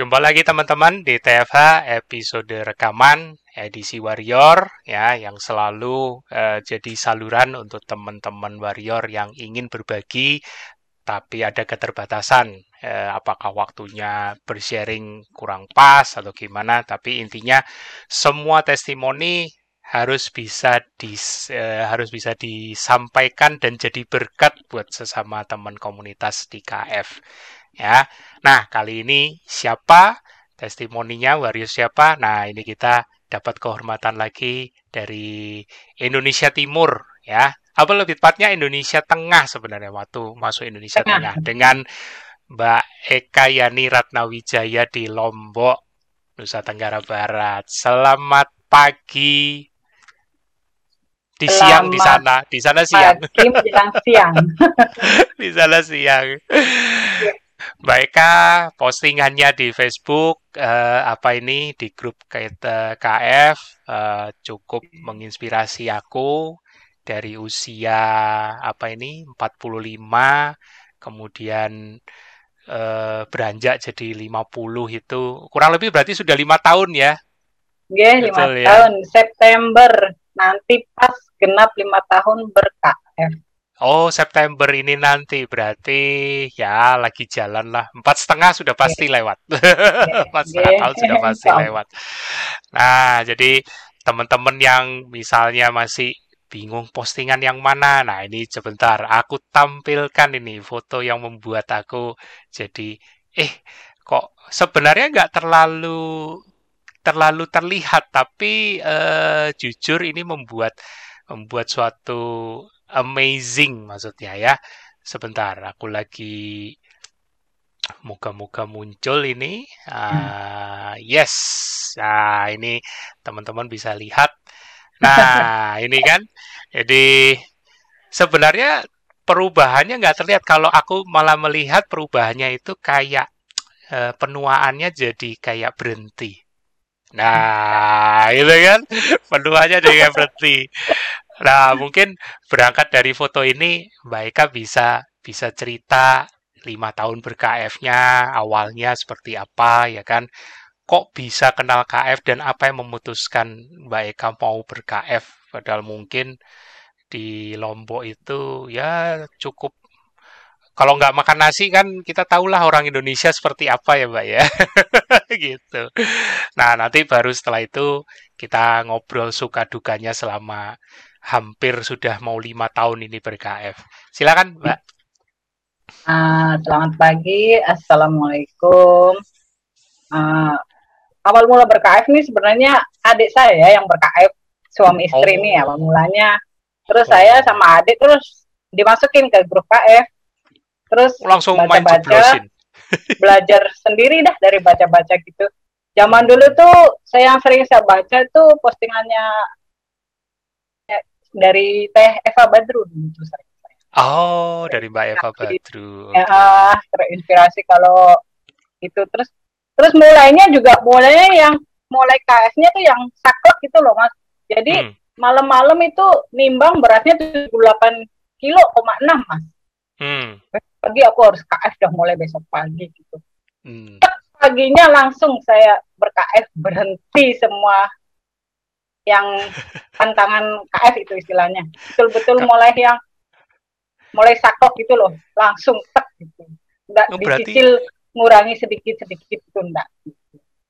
Jumpa lagi teman-teman di TFH episode rekaman edisi Warrior ya yang selalu uh, jadi saluran untuk teman-teman Warrior yang ingin berbagi tapi ada keterbatasan uh, apakah waktunya bersharing kurang pas atau gimana. Tapi intinya semua testimoni harus bisa di uh, harus bisa disampaikan dan jadi berkat buat sesama teman komunitas di KF ya. Nah, kali ini siapa testimoninya, Wario siapa? Nah, ini kita dapat kehormatan lagi dari Indonesia Timur ya. Apa lebih tepatnya Indonesia Tengah sebenarnya waktu masuk Indonesia Tengah, Tengah dengan Mbak Eka Yani Ratnawijaya di Lombok, Nusa Tenggara Barat. Selamat pagi. Di Selamat siang di sana, di sana siang. Pagi menjelang siang. di sana siang. Ya. Mbak Eka postingannya di Facebook uh, apa ini di grup KF eh, cukup menginspirasi aku dari usia apa ini 45 kemudian uh, beranjak jadi 50 itu kurang lebih berarti sudah lima tahun ya Iya, lima ya? tahun. September nanti pas genap lima tahun berKF. Oh, September ini nanti berarti ya lagi jalan lah. Empat setengah sudah pasti yeah. lewat. Empat setengah tahun sudah pasti lewat. Nah, jadi teman-teman yang misalnya masih bingung postingan yang mana. Nah, ini sebentar aku tampilkan ini foto yang membuat aku jadi eh kok sebenarnya nggak terlalu terlalu terlihat tapi uh, jujur ini membuat membuat suatu amazing maksudnya ya. Sebentar, aku lagi moga-moga muncul ini. Uh, yes, nah ini teman-teman bisa lihat. Nah ini kan, jadi sebenarnya perubahannya nggak terlihat. Kalau aku malah melihat perubahannya itu kayak uh, penuaannya jadi kayak berhenti. Nah, itu kan penuaannya jadi kayak berhenti. Nah, mungkin berangkat dari foto ini, Mbak Eka bisa bisa cerita lima tahun ber-KF-nya, awalnya seperti apa, ya kan? Kok bisa kenal KF dan apa yang memutuskan Mbak Eka mau ber-KF? Padahal mungkin di Lombok itu ya cukup kalau nggak makan nasi kan kita tahulah orang Indonesia seperti apa ya Mbak ya gitu. Nah nanti baru setelah itu kita ngobrol suka dukanya selama hampir sudah mau lima tahun ini ber-KF. Silakan, Mbak. Uh, selamat pagi, assalamualaikum. Uh, awal mula ber-KF ini sebenarnya adik saya ya yang ber-KF suami istri oh. ini awal mulanya. Terus oh. saya sama adik terus dimasukin ke grup KF. Terus langsung baca-baca, belajar sendiri dah dari baca-baca gitu. Zaman dulu tuh saya yang sering saya baca tuh postingannya dari Teh Eva Badrun itu saya. Oh, dari Mbak Eva Badrun. Ya, okay. terinspirasi kalau itu terus terus mulainya juga mulainya yang mulai KS-nya tuh yang saklek gitu loh, Mas. Jadi hmm. malam-malam itu nimbang beratnya 78 kilo, koma 6, Mas. Hmm. Pagi aku harus KF udah mulai besok pagi gitu. Hmm. Paginya langsung saya ber-KF berhenti semua yang tantangan KF itu istilahnya betul-betul mulai yang mulai sakok gitu loh langsung tek gitu nggak oh, dicicil ngurangi sedikit sedikit itu enggak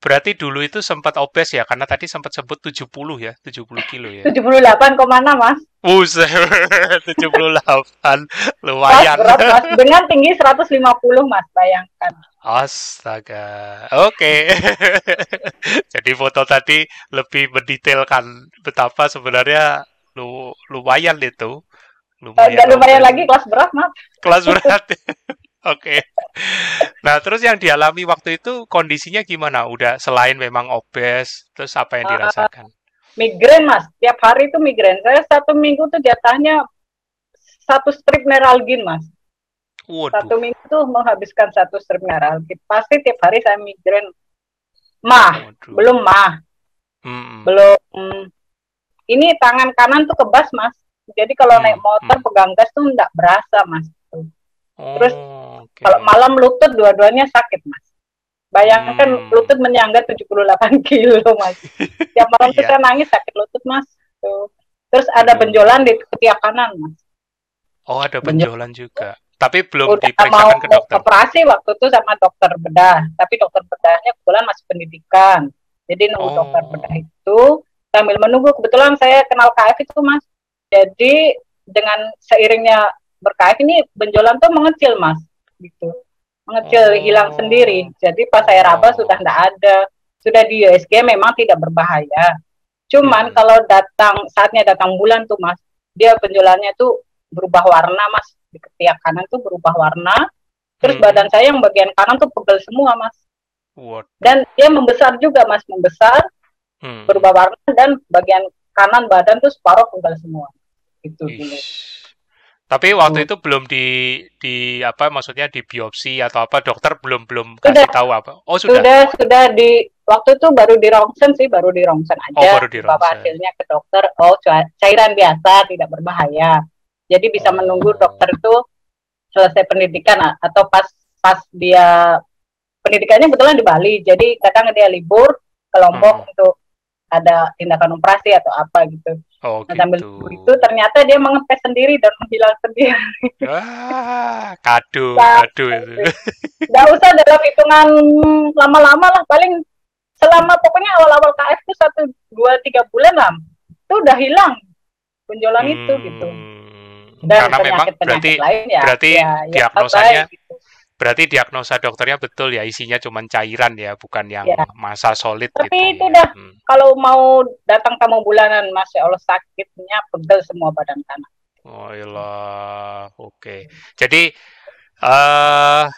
Berarti dulu itu sempat obes ya, karena tadi sempat sebut 70 ya, 70 kilo ya. 78,6 mas. Buset, 78, lumayan. Mas, berat, mas. Dengan tinggi 150 mas, bayangkan. Astaga, oke. Okay. Jadi foto tadi lebih mendetailkan betapa sebenarnya lu lumayan itu. Lumayan, lumayan lagi kelas berat mas. Kelas berat. Oke. Okay. Nah, terus yang dialami waktu itu kondisinya gimana? Udah selain memang obes, terus apa yang ah, dirasakan? Uh, migrain, Mas. Tiap hari itu migrain. Saya satu minggu tuh jatahnya satu strip neralgin, Mas. Waduh. Satu minggu tuh menghabiskan satu strip neralgin. Pasti tiap hari saya migrain. Mah, Waduh. belum mah. Hmm. Belum. Ini tangan kanan tuh kebas, Mas. Jadi kalau hmm. naik motor hmm. pegang gas tuh enggak berasa, Mas. Terus oh, okay. kalau malam lutut dua-duanya sakit mas. Bayangkan hmm. lutut menyangga 78 kilo, Mas. Tiap malam kita yeah. nangis sakit lutut, Mas. Tuh. Terus ada benjolan di ketiak kanan, Mas. Oh, ada benjolan juga. Tapi belum Udah diperiksakan ke dokter. operasi waktu itu sama dokter bedah, tapi dokter bedahnya kebetulan masih pendidikan. Jadi nunggu oh. dokter bedah itu sambil menunggu kebetulan saya kenal KF itu, Mas. Jadi dengan seiringnya berKF ini benjolan tuh mengecil, Mas. Gitu mengecil oh. hilang sendiri. Jadi pas saya raba oh. sudah tidak ada. Sudah di USG memang tidak berbahaya. Cuman hmm. kalau datang saatnya datang bulan tuh Mas, dia penjualannya tuh berubah warna Mas. Di ketiak kanan tuh berubah warna. Terus hmm. badan saya yang bagian kanan tuh pegel semua Mas. What? Dan dia membesar juga Mas, membesar. Hmm. Berubah warna dan bagian kanan badan tuh separuh pegel semua. Itu dulu. Tapi waktu hmm. itu belum di di apa maksudnya di biopsi atau apa dokter belum belum kasih sudah, tahu apa. Oh sudah. Sudah sudah di waktu itu baru di rongsen sih baru di rongsen aja. Oh, baru di rongsen. Bapak hasilnya ke dokter oh cairan biasa tidak berbahaya. Jadi bisa oh. menunggu dokter itu selesai pendidikan atau pas pas dia pendidikannya kebetulan di Bali. Jadi kadang dia libur ke Lombok hmm. untuk ada tindakan operasi atau apa gitu. Oh, nah, sambil gitu. itu ternyata dia mengepes sendiri dan menghilang sendiri. Ah, kado, nah, kado itu. Gak usah dalam hitungan lama-lama lah, paling selama pokoknya awal-awal KF itu satu dua tiga bulan lah, itu udah hilang penjualan hmm, itu gitu. Dan karena memang berarti lain ya, berarti ya, ya diagnosanya gitu. Berarti diagnosa dokternya betul ya isinya cuma cairan ya, bukan yang ya. masa solid Tapi gitu. itu ya. udah hmm. kalau mau datang tamu bulanan, masya Allah sakitnya pegel semua badan kanan. Oh oke. Okay. Jadi uh,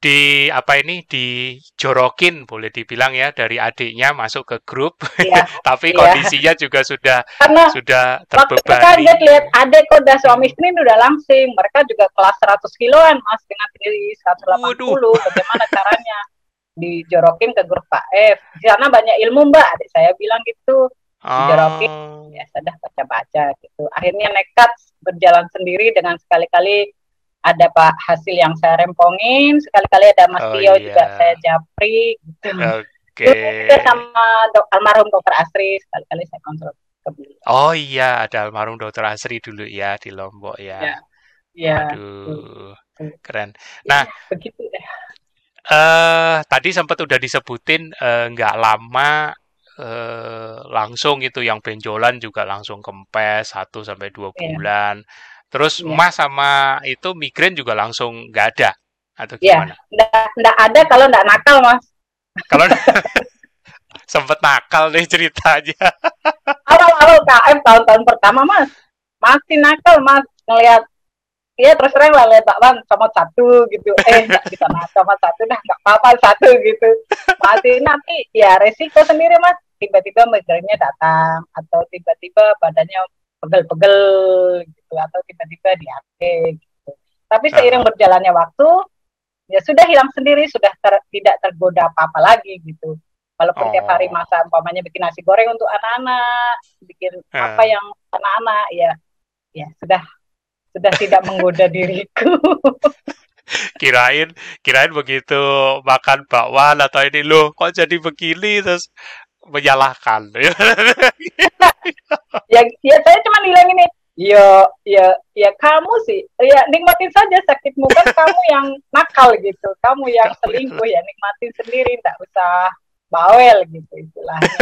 di apa ini dijorokin boleh dibilang ya dari adiknya masuk ke grup iya, tapi iya. kondisinya juga sudah Karena sudah terbebani. Waktu kita lihat adik kok udah suami istri udah langsing, mereka juga kelas 100 kiloan mas dengan tinggi 180. Waduh. Bagaimana caranya? Dijorokin ke grup KF. Di sana banyak ilmu mbak, adik saya bilang gitu. Dijorokin, oh. ya sudah baca-baca gitu. Akhirnya nekat berjalan sendiri dengan sekali-kali ada Pak Hasil yang saya rempongin, sekali-kali ada Mas oh, Tio iya. juga saya japri gitu. Oke. Okay. sama dok, almarhum Dokter Asri sekali-kali saya konsul ke beliau. Oh iya, ada almarhum Dokter Asri dulu ya di Lombok ya. Iya. Ya, Aduh, keren. Nah, ya, begitu deh. Uh, tadi sempat udah disebutin eh, nggak uh, lama uh, langsung itu yang benjolan juga langsung kempes satu sampai dua iya. bulan. Yeah Terus ya. emas sama itu migrain juga langsung nggak ada atau iya, gimana? Iya, nggak ada kalau nggak nakal mas. Kalau sempet nakal nih ceritanya. Awal-awal KM tahun-tahun pertama mas, masih nakal mas ngelihat Iya terus terang lah lihat Wan sama satu gitu, eh nggak bisa nah, sama satu dah nggak apa-apa satu gitu, masih nanti ya resiko sendiri mas, tiba-tiba migrainnya datang atau tiba-tiba badannya pegel-pegel gitu atau tiba-tiba di HP gitu. Tapi ah. seiring berjalannya waktu ya sudah hilang sendiri, sudah ter, tidak tergoda apa-apa lagi gitu. Walaupun oh. tiap hari oh. masa umpamanya bikin nasi goreng untuk anak-anak, bikin uh. apa yang anak-anak ya ya sudah sudah tidak menggoda diriku. kirain kirain begitu makan bakwan atau ini loh kok jadi begini terus menyalahkan. Ya, ya saya cuma bilang ini, ya, ya, ya kamu sih, ya nikmatin saja sakitmu kan kamu yang nakal gitu, kamu yang selingkuh ya nikmatin sendiri, tak usah bawel gitu istilahnya.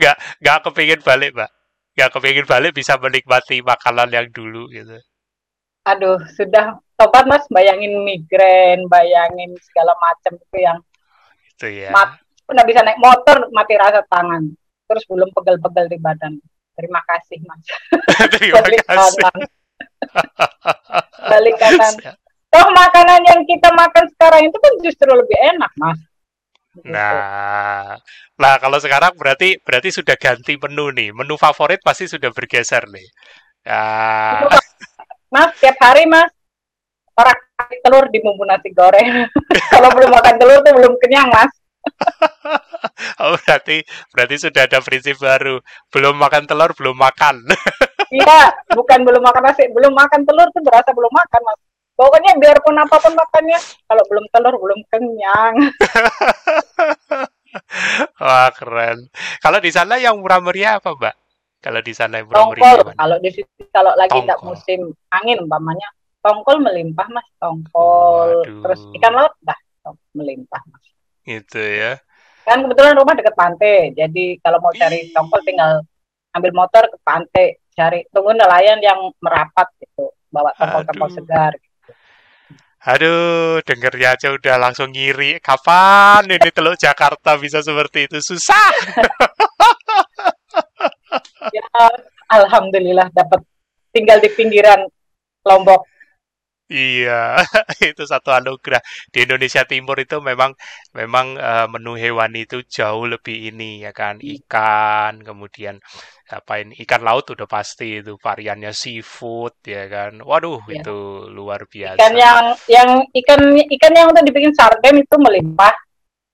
gak, gak kepingin balik, Mbak. Gak kepingin balik bisa menikmati makanan yang dulu gitu. Aduh, sudah tobat mas, bayangin migrain, bayangin segala macam itu yang itu ya. mat, nggak bisa naik motor mati rasa tangan terus belum pegel-pegel di badan terima kasih mas terima balik kasih kanan. balik kanan toh makanan yang kita makan sekarang itu kan justru lebih enak mas gitu. Nah, nah kalau sekarang berarti berarti sudah ganti menu nih. Menu favorit pasti sudah bergeser nih. Ya. Mas, tiap hari mas orang telur di bumbu nasi goreng. kalau belum makan telur tuh belum kenyang mas. oh, berarti berarti sudah ada prinsip baru. Belum makan telur, belum makan. iya, bukan belum makan nasi, belum makan telur tuh berasa belum makan, Mas. Pokoknya biarpun apa pun makannya, kalau belum telur belum kenyang. Wah keren. Kalau di sana yang murah meriah apa mbak? Kalau di sana yang murah meriah Tongkol, kalau di situ kalau lagi tidak musim angin umpamanya, tongkol melimpah mas, tongkol. Waduh. Terus ikan laut dah melimpah mas. Gitu ya. Kan kebetulan rumah dekat pantai, jadi kalau mau cari tongkol tinggal ambil motor ke pantai, cari tunggu nelayan yang merapat gitu, bawa tongkol-tongkol segar. Gitu. Aduh, dengernya aja udah langsung ngiri. Kapan ini Teluk Jakarta bisa seperti itu? Susah. ya, alhamdulillah dapat tinggal di pinggiran Lombok. Iya, itu satu anugerah. Di Indonesia Timur itu memang memang uh, menu hewan itu jauh lebih ini ya kan, ikan, kemudian apa ini ikan laut udah pasti itu variannya seafood ya kan. Waduh, ya. itu luar biasa. Ikan yang yang ikan ikan yang udah dibikin sarden itu melimpah.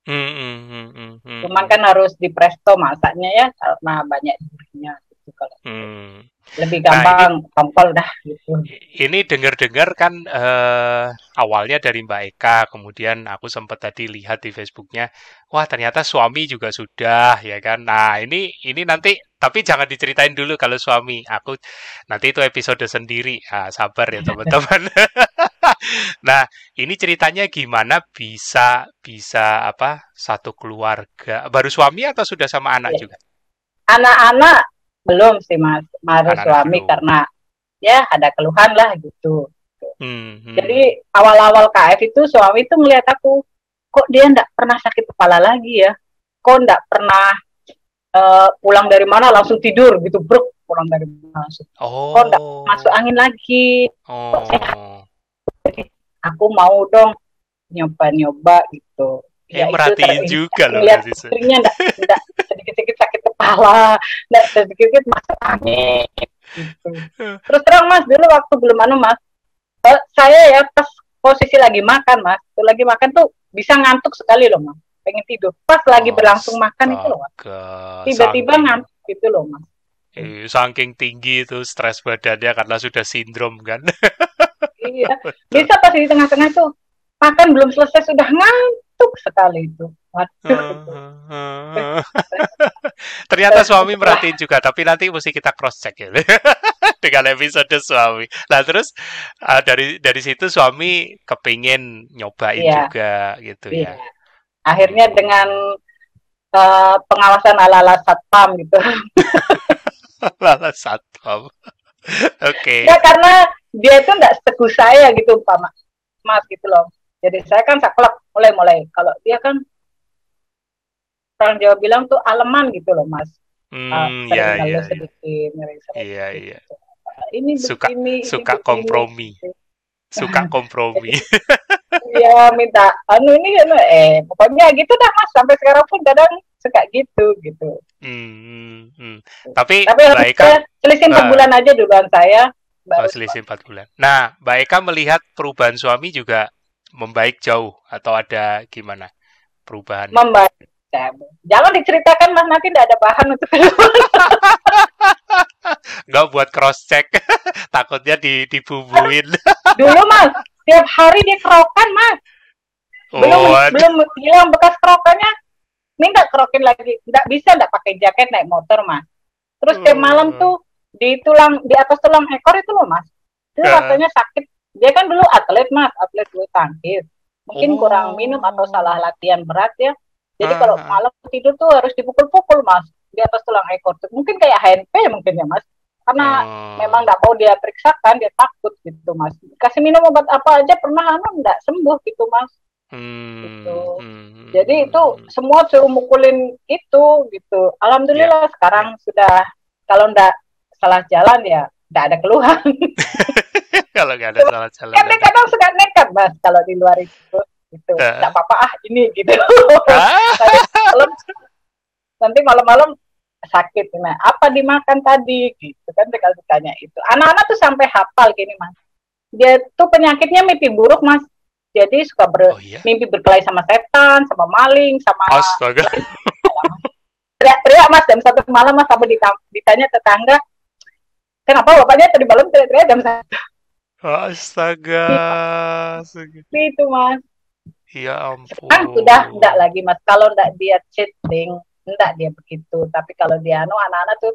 Hmm, hmm, hmm, hmm, hmm. Cuman kan harus di presto masaknya ya karena banyak durinya gitu kalau. Hmm lebih gampang nah, ini, dah gitu. Ini dengar-dengar kan uh, awalnya dari Mbak Eka, kemudian aku sempat tadi lihat di Facebooknya, wah ternyata suami juga sudah ya kan. Nah ini ini nanti tapi jangan diceritain dulu kalau suami. Aku nanti itu episode sendiri. Ah, sabar ya teman-teman. nah ini ceritanya gimana bisa bisa apa satu keluarga baru suami atau sudah sama anak ya. juga? Anak-anak belum sih mas. Baru suami karena ya ada keluhan lah gitu. Hmm, hmm. jadi awal-awal KF itu suami itu melihat aku kok dia ndak pernah sakit kepala lagi ya? Kok ndak pernah uh, pulang dari mana langsung tidur? Gitu bro pulang dari mana langsung. Oh. kok ndak masuk angin lagi? Oh. kok sehat? Jadi aku mau dong nyoba-nyoba gitu. Ya, merhatiin juga loh istrinya ndak sedikit-sedikit sakit kepala nggak sedikit masuk angin gitu. terus terang mas dulu waktu belum anu mas uh, saya ya pas posisi lagi makan mas tuh lagi makan tuh bisa ngantuk sekali loh mas pengen tidur pas lagi oh, berlangsung makan itu loh mas tiba-tiba ngantuk gitu loh mas Eh, saking tinggi itu stres badannya karena sudah sindrom kan. iya. Bisa pas di tengah-tengah tuh makan belum selesai sudah ngantuk sekali itu. Ternyata suami merhatiin juga, tapi nanti mesti kita cross check ya dengan episode suami. Nah terus uh, dari dari situ suami kepingin nyobain yeah. juga gitu yeah. ya. Akhirnya dengan uh, pengawasan ala-ala satpam gitu. ala satpam. Oke. Okay. Ya karena dia itu nggak seteguh saya gitu, Pak Mas gitu loh. Jadi saya kan saklek mulai-mulai. Kalau dia kan orang Jawa bilang tuh aleman gitu loh mas. Hmm, uh, ya, ya, sedikit iya iya gitu. ini suka begini, suka ini. kompromi. Begini. suka kompromi. Iya minta anu ini anu eh pokoknya gitu dah mas. Sampai sekarang pun kadang suka gitu gitu. Hmm, hmm, hmm. tapi tapi Mbak Eka selisih empat uh, bulan aja duluan saya baru oh, selisih empat bulan. Nah Mbak Eka melihat perubahan suami juga membaik jauh atau ada gimana perubahan membaik Jangan diceritakan mas nanti tidak ada bahan untuk Enggak buat cross check, takutnya di dibubuin. Dulu mas, tiap hari dia kerokan mas. Belum oh, belum hilang bekas kerokannya, minta kerokin lagi. Tidak bisa, tidak pakai jaket naik motor mas. Terus tiap hmm. malam tuh di tulang di atas tulang ekor itu loh mas. Itu rasanya sakit. Dia kan dulu atlet mas, atlet bulu tangkis. Mungkin oh. kurang minum atau salah latihan berat ya jadi kalau ah. malam tidur tuh harus dipukul-pukul mas di atas tulang ekor. Mungkin kayak HNP mungkin ya mas. Karena hmm. memang nggak mau dia periksakan, dia takut gitu mas. Kasih minum obat apa aja pernah anu nggak sembuh gitu mas. Hmm. Gitu. Hmm. Jadi itu semua suruh mukulin itu gitu. Alhamdulillah yeah. sekarang sudah kalau nggak salah jalan ya nggak ada keluhan. kalau nggak ada salah jalan. Kadang-kadang suka nekat mas kalau di luar itu gitu. Nggak apa-apa ah ini gitu. Malam nanti malam-malam sakit nah apa dimakan tadi gitu kan tinggal ditanya itu. Anak-anak tuh sampai hafal gini mas. Dia tuh penyakitnya mimpi buruk mas. Jadi suka ber, oh, iya? mimpi berkelahi sama setan sama maling sama astaga. Teriak-teriak mas jam satu malam mas sampai ditanya tetangga kenapa bapaknya tadi malam teriak-teriak jam satu Astaga. Itu mas. Ya ampun. Kan sudah enggak lagi mas. Kalau enggak dia cheating, enggak dia begitu. Tapi kalau dia anu anak-anak tuh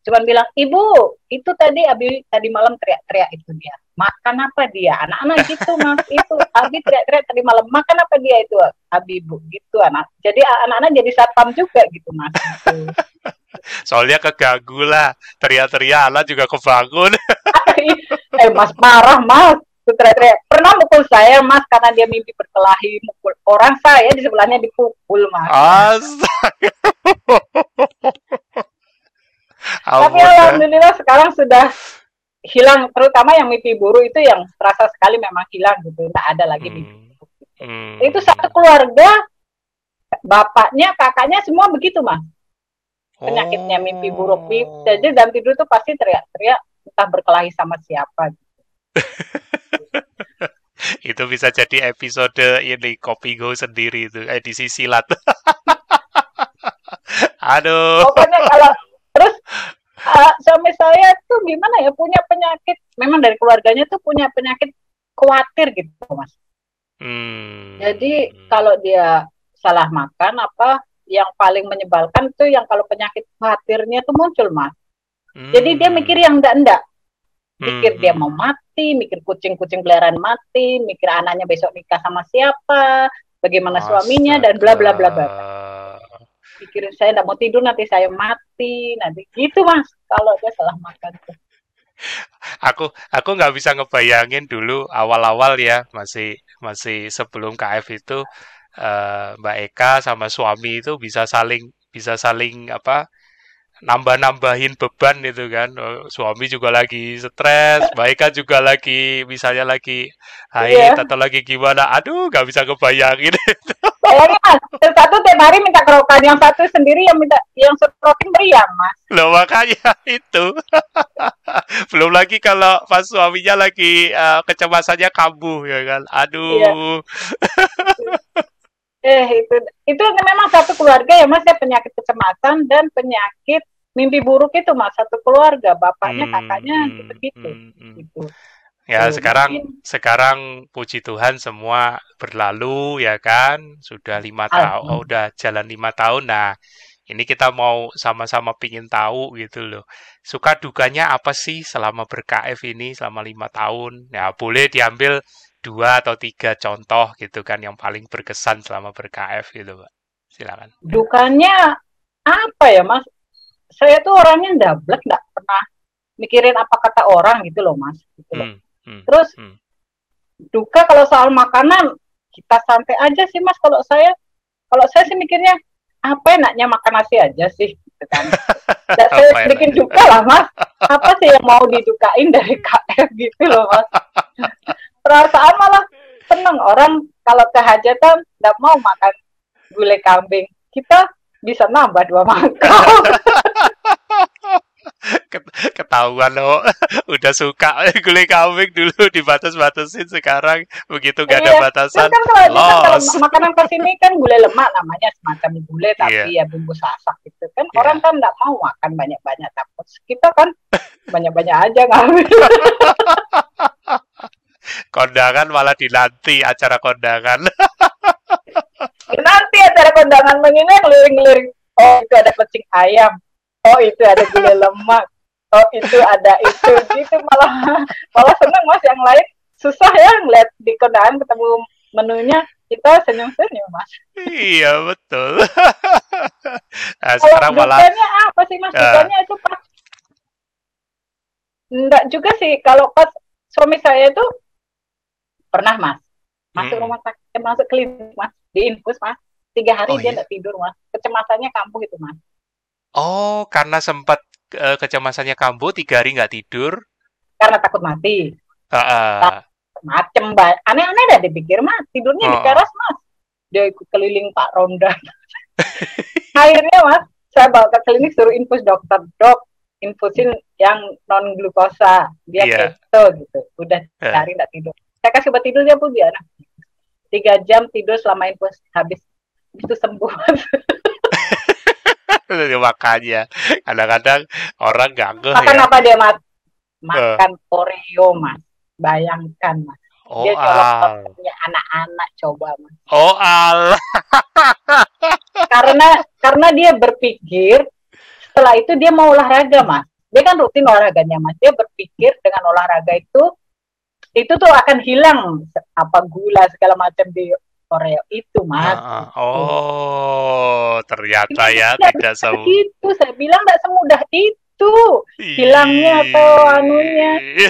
cuman bilang ibu itu tadi abi tadi malam teriak-teriak itu dia makan apa dia anak-anak gitu mas itu abi teriak-teriak tadi malam makan apa dia itu abi ibu gitu anak jadi anak-anak jadi satpam juga gitu mas gitu. Soalnya keganggu lah teriak-teriak anak juga kebangun eh mas marah mas teriak-teriak pernah mukul saya mas karena dia mimpi berkelahi mukul orang saya di sebelahnya dipukul mas Astaga. Tapi alhamdulillah sekarang sudah hilang, terutama yang mimpi buruk itu yang terasa sekali memang hilang gitu, tidak ada lagi hmm. mimpi buruk. Gitu. Hmm. Itu satu keluarga, bapaknya, kakaknya semua begitu mas. Penyakitnya mimpi buruk, oh. jadi dan tidur itu pasti teriak-teriak entah berkelahi sama siapa. Gitu. itu bisa jadi episode ini kopi go sendiri itu edisi silat. Aduh. Pokoknya kalau terus uh, suami saya tuh gimana ya punya penyakit memang dari keluarganya tuh punya penyakit khawatir gitu mas hmm. jadi kalau dia salah makan apa yang paling menyebalkan tuh yang kalau penyakit khawatirnya tuh muncul mas hmm. jadi dia mikir yang enggak enggak mikir hmm. dia mau mati mikir kucing-kucing peliharaan mati mikir anaknya besok nikah sama siapa bagaimana Astaga. suaminya dan bla bla bla bla pikirin saya tidak mau tidur nanti saya mati nanti gitu mas kalau dia salah makan tuh aku aku nggak bisa ngebayangin dulu awal-awal ya masih masih sebelum KF itu uh, Mbak Eka sama suami itu bisa saling bisa saling apa nambah-nambahin beban itu kan. Oh, suami juga lagi stres baik kan juga lagi misalnya lagi haid yeah. atau lagi gimana. Aduh nggak bisa kebayangin bayangin mas. Satu tiap hari minta kerokan yang satu sendiri yang minta yang seprokin meriam mas. Loh makanya itu. Belum lagi kalau pas suaminya lagi uh, kecemasannya kambuh ya kan. Aduh. yeah. Eh itu itu memang satu keluarga ya mas ya penyakit kecemasan dan penyakit mimpi buruk itu mas satu keluarga bapaknya hmm, kakaknya gitu gitu. Hmm, hmm. gitu. Ya so, sekarang mungkin, sekarang puji Tuhan semua berlalu ya kan sudah lima tahun oh, udah jalan lima tahun nah ini kita mau sama-sama pingin tahu gitu loh suka dukanya apa sih selama ber-KF ini selama lima tahun ya boleh diambil dua atau tiga contoh gitu kan yang paling berkesan selama ber-KF gitu Pak. Silakan. Dukanya apa ya Mas? Saya tuh orangnya ndablek nggak pernah mikirin apa kata orang gitu loh Mas. Gitu loh. Hmm, hmm, Terus hmm. duka kalau soal makanan kita santai aja sih Mas kalau saya. Kalau saya sih mikirnya apa enaknya makan nasi aja sih gitu kan. Dan saya bikin duka lah Mas. Apa sih yang mau didukain dari KF gitu loh Mas? Perasaan malah seneng. Orang kalau ke hajatan nggak mau makan gulai kambing. Kita bisa nambah dua makan ketahuan lo udah suka gulai kambing dulu dibatas-batasin sekarang begitu gak ada iya. batasan kan kalau, Kan kalau makanan ke sini kan gulai lemak namanya semacam gulai tapi yeah. ya bumbu sasak gitu kan yeah. orang kan nggak mau makan banyak-banyak takut kita kan banyak-banyak aja ngambil kondangan malah dinanti acara kondangan. nanti acara kondangan begini ngeliring-ngeliring. Oh itu ada kucing ayam. Oh itu ada gulai lemak. Oh itu ada itu gitu malah malah seneng mas yang lain susah ya ngeliat di kondangan ketemu menunya kita senyum-senyum mas. Iya betul. nah, sekarang malah. apa sih mas? Uh, itu pas. Enggak juga sih kalau pas suami saya itu pernah mas masuk hmm. rumah sakit masuk klinik mas di infus mas tiga hari oh, dia tidak iya? tidur mas kecemasannya kambuh itu mas oh karena sempat uh, kecemasannya kambuh tiga hari nggak tidur? Karena takut mati. Uh, uh. macem aneh-aneh dah dipikir mas. Tidurnya oh. di teras mas. Dia ikut keliling pak ronda. Akhirnya mas saya bawa ke klinik suruh infus dokter. Dok infusin yang non glukosa dia yeah. keto gitu. Udah yeah. cari nggak tidur. Saya kasih obat tidur dia pun biar. Tiga jam tidur selama infus habis. Itu sembuh makanya kadang-kadang orang gak makan ya. apa dia mas makan uh. Oreo mas bayangkan mas Oh, dia al. punya anak-anak coba mas Oh, al. karena karena dia berpikir setelah itu dia mau olahraga mas dia kan rutin olahraganya mas dia berpikir dengan olahraga itu itu tuh akan hilang apa gula segala macam di Oreo itu mas. Ah, oh, ternyata ya Tidak tidak semudah itu saya bilang tidak semudah itu. Hilangnya atau anunya.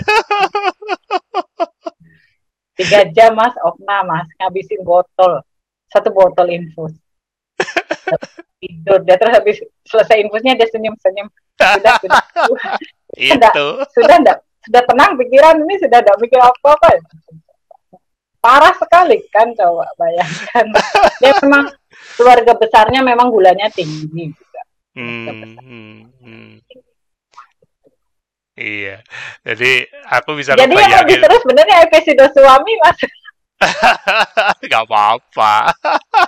tiga jam mas. Okna mas. Ngabisin botol. Satu botol infus. Tidur. Dia terus habis selesai infusnya dia senyum senyum sudah sudah. Itu. Sudah enggak sudah tenang pikiran. Ini sudah tidak mikir apa apa parah sekali kan coba bayangkan. Dia memang keluarga besarnya memang gulanya tinggi juga. Hmm, hmm, hmm. Iya, jadi aku bisa jadi yang lebih seru sebenarnya episode suami mas Gak apa-apa,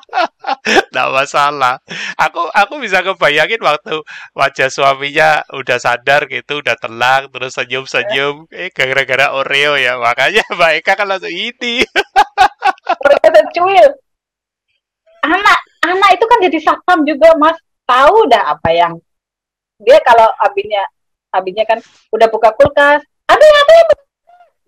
gak masalah. Aku aku bisa kebayangin waktu wajah suaminya udah sadar gitu, udah tenang, terus senyum-senyum, eh gara-gara Oreo ya. Makanya Mbak Eka kan langsung ini. mereka cuil anak anak itu kan jadi satpam juga mas tahu dah apa yang dia kalau abinya abinya kan udah buka kulkas abi abi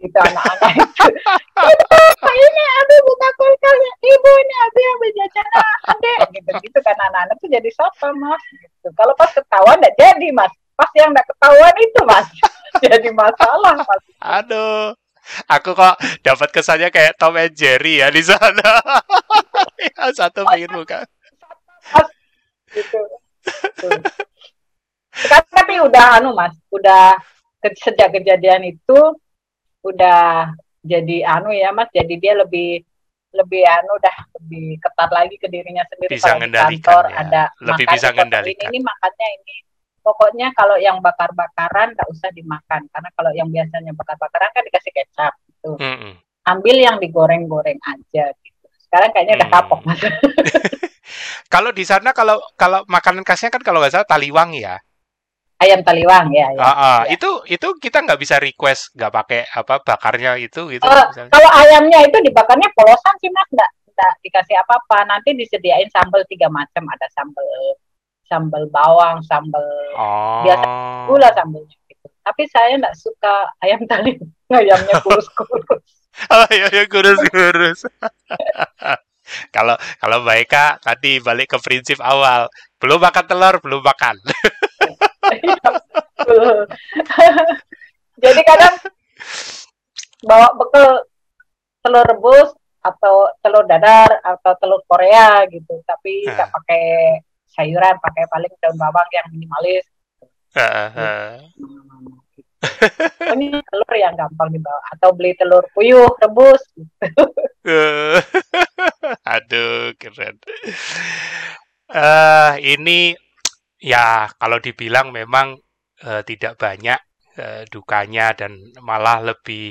gitu anak-anak itu. Ibu ini abi buka kulkas? Ibu ini abi abi jajan adek gitu gitu kan anak-anak tuh jadi satpam mas. Gitu. Kalau pas ketahuan nggak jadi mas. Pas yang nggak ketahuan itu mas. Jadi masalah mas. Aduh, aku kok dapat kesannya kayak Tom and Jerry ya di sana. Yang satu pengen buka. gitu. Sekarang tapi udah anu mas, udah sejak kejadian itu udah jadi anu ya mas, jadi dia lebih lebih anu dah lebih ketat lagi ke dirinya sendiri Bisa kalau di kantor ya. ada Lebih makan bisa ngendalikan. ini, ini makannya ini pokoknya kalau yang bakar-bakaran nggak usah dimakan karena kalau yang biasanya bakar-bakaran kan dikasih kecap gitu Mm-mm. ambil yang digoreng-goreng aja gitu sekarang kayaknya udah Hmm. kapok mas Kalau di sana kalau kalau makanan khasnya kan kalau nggak salah taliwang ya. Ayam taliwang ya, ya. Ah, ah. ya. Itu itu kita nggak bisa request nggak pakai apa bakarnya itu gitu. Misalnya. kalau ayamnya itu dibakarnya polosan sih mas nggak nggak dikasih apa-apa nanti disediain sambal tiga macam ada sambal sambal bawang sambal Oh. biasa gula sambalnya gitu tapi saya nggak suka ayam tali ayamnya kurus-kurus Oh iya, kurus-kurus. Kalau kalau Mbak Eka tadi balik ke prinsip awal, belum makan telur, belum makan. Jadi kadang bawa bekal telur rebus atau telur dadar atau telur Korea gitu. Tapi nggak pakai sayuran pakai paling daun bawang yang minimalis. Heeh. ini telur yang gampang dibawa. Atau beli telur puyuh rebus. Aduh, keren. Eh, ini ya kalau dibilang memang eh, tidak banyak eh, dukanya dan malah lebih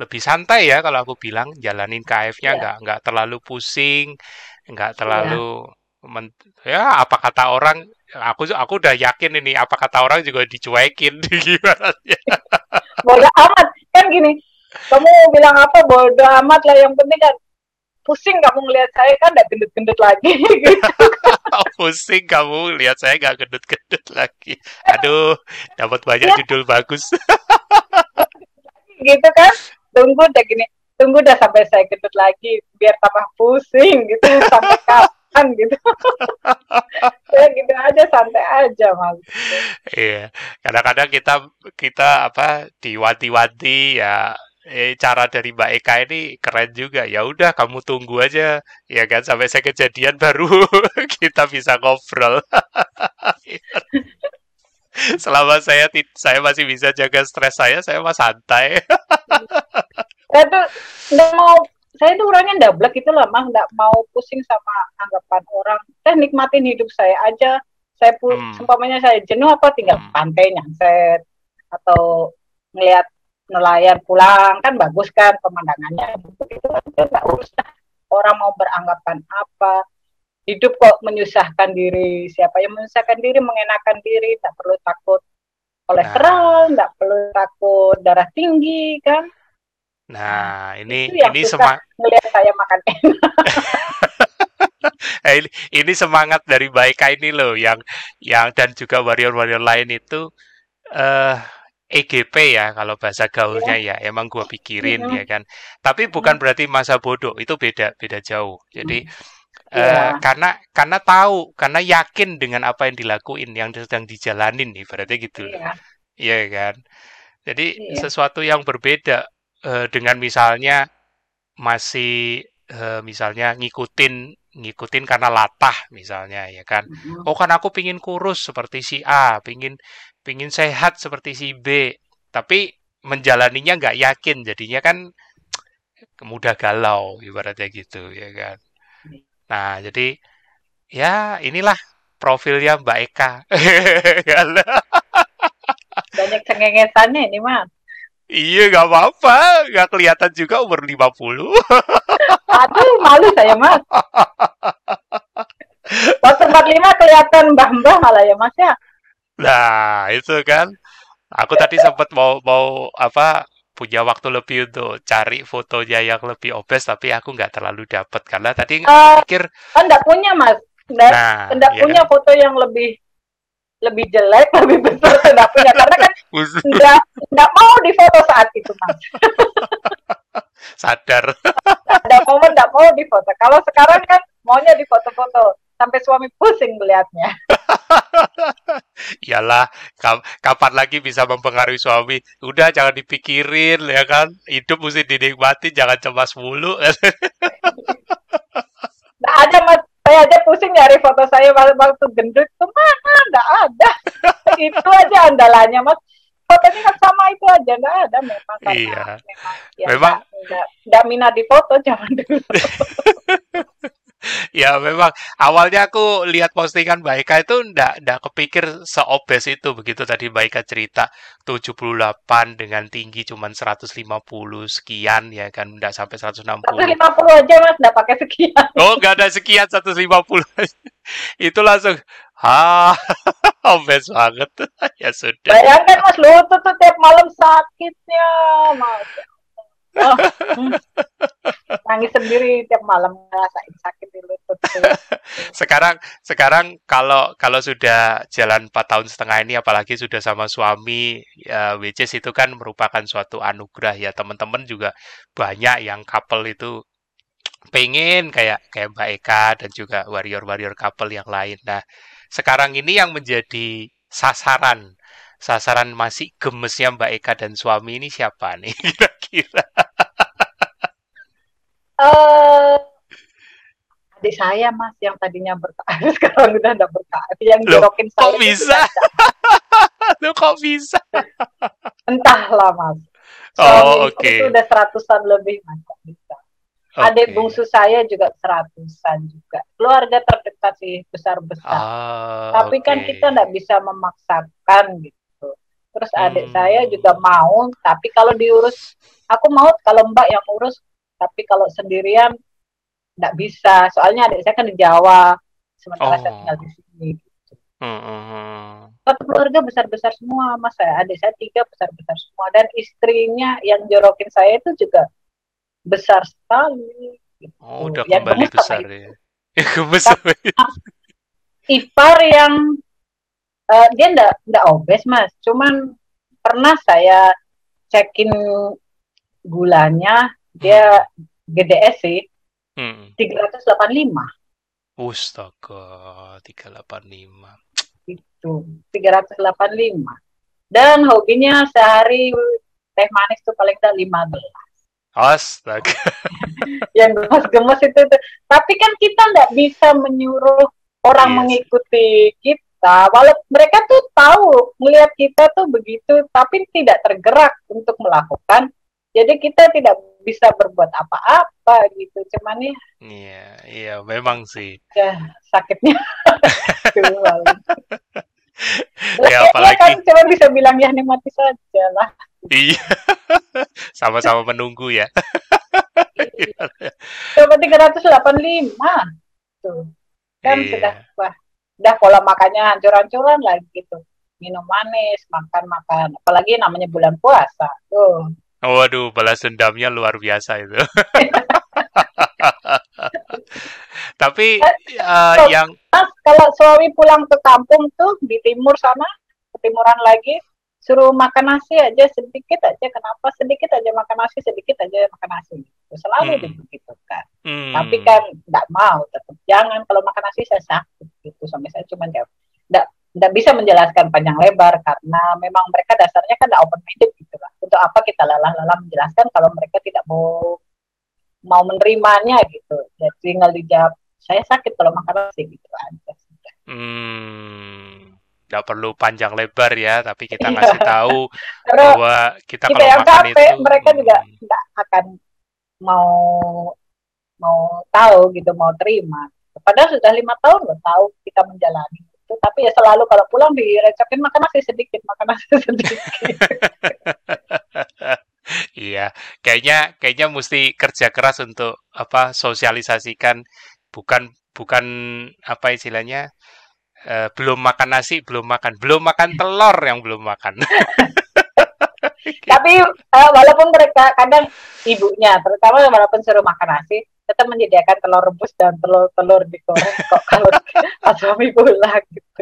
lebih santai ya kalau aku bilang jalanin KF-nya Iya. nggak nggak terlalu pusing, nggak terlalu men- ya apa kata orang aku aku udah yakin ini apa kata orang juga dicuekin gimana bodoh amat. Kan gini kamu bilang apa bodoh amat lah yang penting kan pusing kamu ngelihat saya kan udah gendut-gendut lagi. Gitu pusing kamu lihat saya nggak gendut-gendut lagi. Aduh dapat banyak Iya. judul bagus. Gitu kan? Tunggu udah gini tunggu udah sampai saya gendut lagi biar tambah pusing gitu sampai kapan gitu. Ya gitu aja santai aja mas. Iya, kadang-kadang kita kita apa diwanti-wanti ya eh, cara dari Mbak Eka ini keren juga. Ya udah kamu tunggu aja ya kan sampai saya kejadian baru kita bisa ngobrol. Selama saya saya masih bisa jaga stres saya, saya mah santai. saya tuh nggak mau saya tuh orangnya ndablek gitu lah mas nggak mau pusing sama anggapan orang saya nikmatin hidup saya aja saya pu Hmm. seumpamanya saya jenuh apa tinggal Hmm. pantai nyangset atau ngelihat nelayan pulang kan bagus kan pemandangannya. Aja nggak usah orang mau beranggapan apa? Hidup kok menyusahkan diri. Siapa yang menyusahkan diri? Mengenakan diri. Tak perlu takut kolesterol nggak perlu takut darah tinggi kan? Nah, ini ini semangat melihat saya makan eh, ini, ini semangat dari Baika ini loh yang yang dan juga warrior-warrior lain itu eh uh, EGP ya kalau bahasa gaulnya ya, ya emang gua pikirin ya kan. Tapi bukan berarti masa bodoh, itu beda beda jauh. Jadi Uh, karena karena tahu karena yakin dengan apa yang dilakuin yang sedang dijalanin nih berarti gitu iya yeah. kan jadi yeah. sesuatu yang berbeda uh, dengan misalnya masih uh, misalnya ngikutin ngikutin karena latah misalnya ya kan? Mm-hmm. oh kan aku pingin kurus seperti si A pingin pingin sehat seperti si B. Tapi menjalaninya nggak yakin jadinya kan mudah galau ibaratnya gitu ya kan? Nah jadi ya inilah profilnya Mbak Eka. Banyak cengengesannya ini mah Iya gak apa-apa, gak kelihatan juga umur 50. Aduh, malu saya mas. Waktu 45 kelihatan mbah-mbah malah ya mas ya. Nah, itu kan. Aku tadi sempat mau mau apa punya waktu lebih untuk cari fotonya yang lebih obes tapi aku nggak terlalu dapat karena tadi uh, pikir kan nggak punya mas nggak nah, iya punya foto yang lebih lebih jelek lebih besar tidak punya karena kan nggak nggak mau difoto saat itu mas sadar ada momen nggak mau difoto kalau sekarang kan maunya difoto-foto sampai suami pusing melihatnya Iyalah, kapan lagi bisa mempengaruhi suami? Udah jangan dipikirin ya kan. Hidup mesti dinikmati, jangan cemas mulu. Nah, ada mas saya aja pusing nyari foto saya waktu gendut. Tuh mana nggak ada. Itu aja andalannya mas. Fotonya kan sama itu aja. Nggak ada. Memang karena iya. memang ya memang nggak minat di foto jangan dulu ya memang awalnya aku lihat postingan Baika itu ndak ndak kepikir seobes itu. Begitu tadi Baika cerita 78 dengan tinggi cuman 150 sekian ya kan? Ndak sampai 160 150 aja mas ndak pakai sekian. Oh nggak ada sekian 150 itu langsung ha obes banget. Ya sudah. Bayangkan mas lutut tuh tiap malam sakitnya mas oh, nangis sendiri tiap malam ngerasain sakit di lutut sekarang sekarang kalau kalau sudah jalan 4 tahun setengah ini apalagi sudah sama suami ya which is itu kan merupakan suatu anugerah ya teman-teman juga banyak yang couple itu pengen kayak kayak Mbak Eka dan juga warrior-warrior couple yang lain. Nah, sekarang ini yang menjadi sasaran sasaran masih gemesnya Mbak Eka dan suami ini siapa nih kira-kira? Uh, adik saya mas yang tadinya berkarir sekarang udah ada berkarir yang jorokin saya kok bisa lu kok bisa entahlah mas oh oke okay. itu udah seratusan lebih mas kok bisa okay. adik bungsu saya juga seratusan juga keluarga terdekat sih besar besar ah, tapi okay. kan kita nggak bisa memaksakan gitu terus adik hmm. saya juga mau tapi kalau diurus aku mau kalau mbak yang urus tapi kalau sendirian nggak bisa soalnya adik saya kan di Jawa sementara oh. saya tinggal di sini gitu. hmm, hmm, hmm. satu keluarga besar besar semua mas saya adik saya tiga besar besar semua dan istrinya yang jorokin saya itu juga besar sekali gitu. oh udah yang kembali besar ya, ya besar ipar yang uh, dia ndak ndak obes mas cuman pernah saya cekin gulanya dia. GDS sih hmm. 385 Astaga, 385. Itu, 385. Dan hobinya sehari teh manis tuh paling tidak 15. Astaga. yang gemes-gemes itu, itu. Tapi kan kita nggak bisa menyuruh orang yes. Iya mengikuti kita kita walau mereka tuh tahu melihat kita tuh begitu tapi tidak tergerak untuk melakukan jadi kita tidak bisa berbuat apa-apa gitu. Cuman ya iya iya memang sih. ya sakitnya. Ya apalagi kan cuma bisa bilang ya nikmati saja lah. Iya. Sama-sama menunggu ya. Coba 385 tuh. Kan iya. sudah wah udah pola makannya hancur-hancuran lagi gitu minum manis makan makan apalagi namanya bulan puasa. Tuh Waduh, balas dendamnya luar biasa itu. Tapi uh, so, yang mas, kalau suami pulang ke kampung tuh di timur sana, ketimuran lagi, suruh makan nasi aja sedikit aja. Kenapa sedikit aja makan nasi, sedikit aja makan nasi. Selalu hmm. begitu kan. Hmm. Tapi kan tidak mau, tetap jangan. Kalau makan nasi saya sakit gitu. Sampai saya cuma jawab, tidak tidak bisa menjelaskan panjang lebar karena memang mereka dasarnya kan open minded gitu lah. Untuk apa kita lelah-lelah menjelaskan kalau mereka tidak mau mau menerimanya gitu. Jadi tinggal dijawab saya sakit kalau makan nasi gitu aja. Hmm, nggak perlu panjang lebar ya, tapi kita iya. ngasih tahu bahwa kita, kita kalau yang makan capek, itu mereka hmm. juga nggak akan mau mau tahu gitu, mau terima. Padahal sudah lima tahun loh tahu kita menjalani itu, tapi ya selalu kalau pulang direcepin makan nasi sedikit, makan nasi sedikit. Iya, kayaknya kayaknya mesti kerja keras untuk apa sosialisasikan bukan bukan apa istilahnya uh, belum makan nasi belum makan belum makan telur yang belum makan. Tapi uh, walaupun mereka kadang ibunya terutama walaupun suruh makan nasi tetap menyediakan telur rebus dan telur telur digoreng kok kalau pas suami pulang gitu.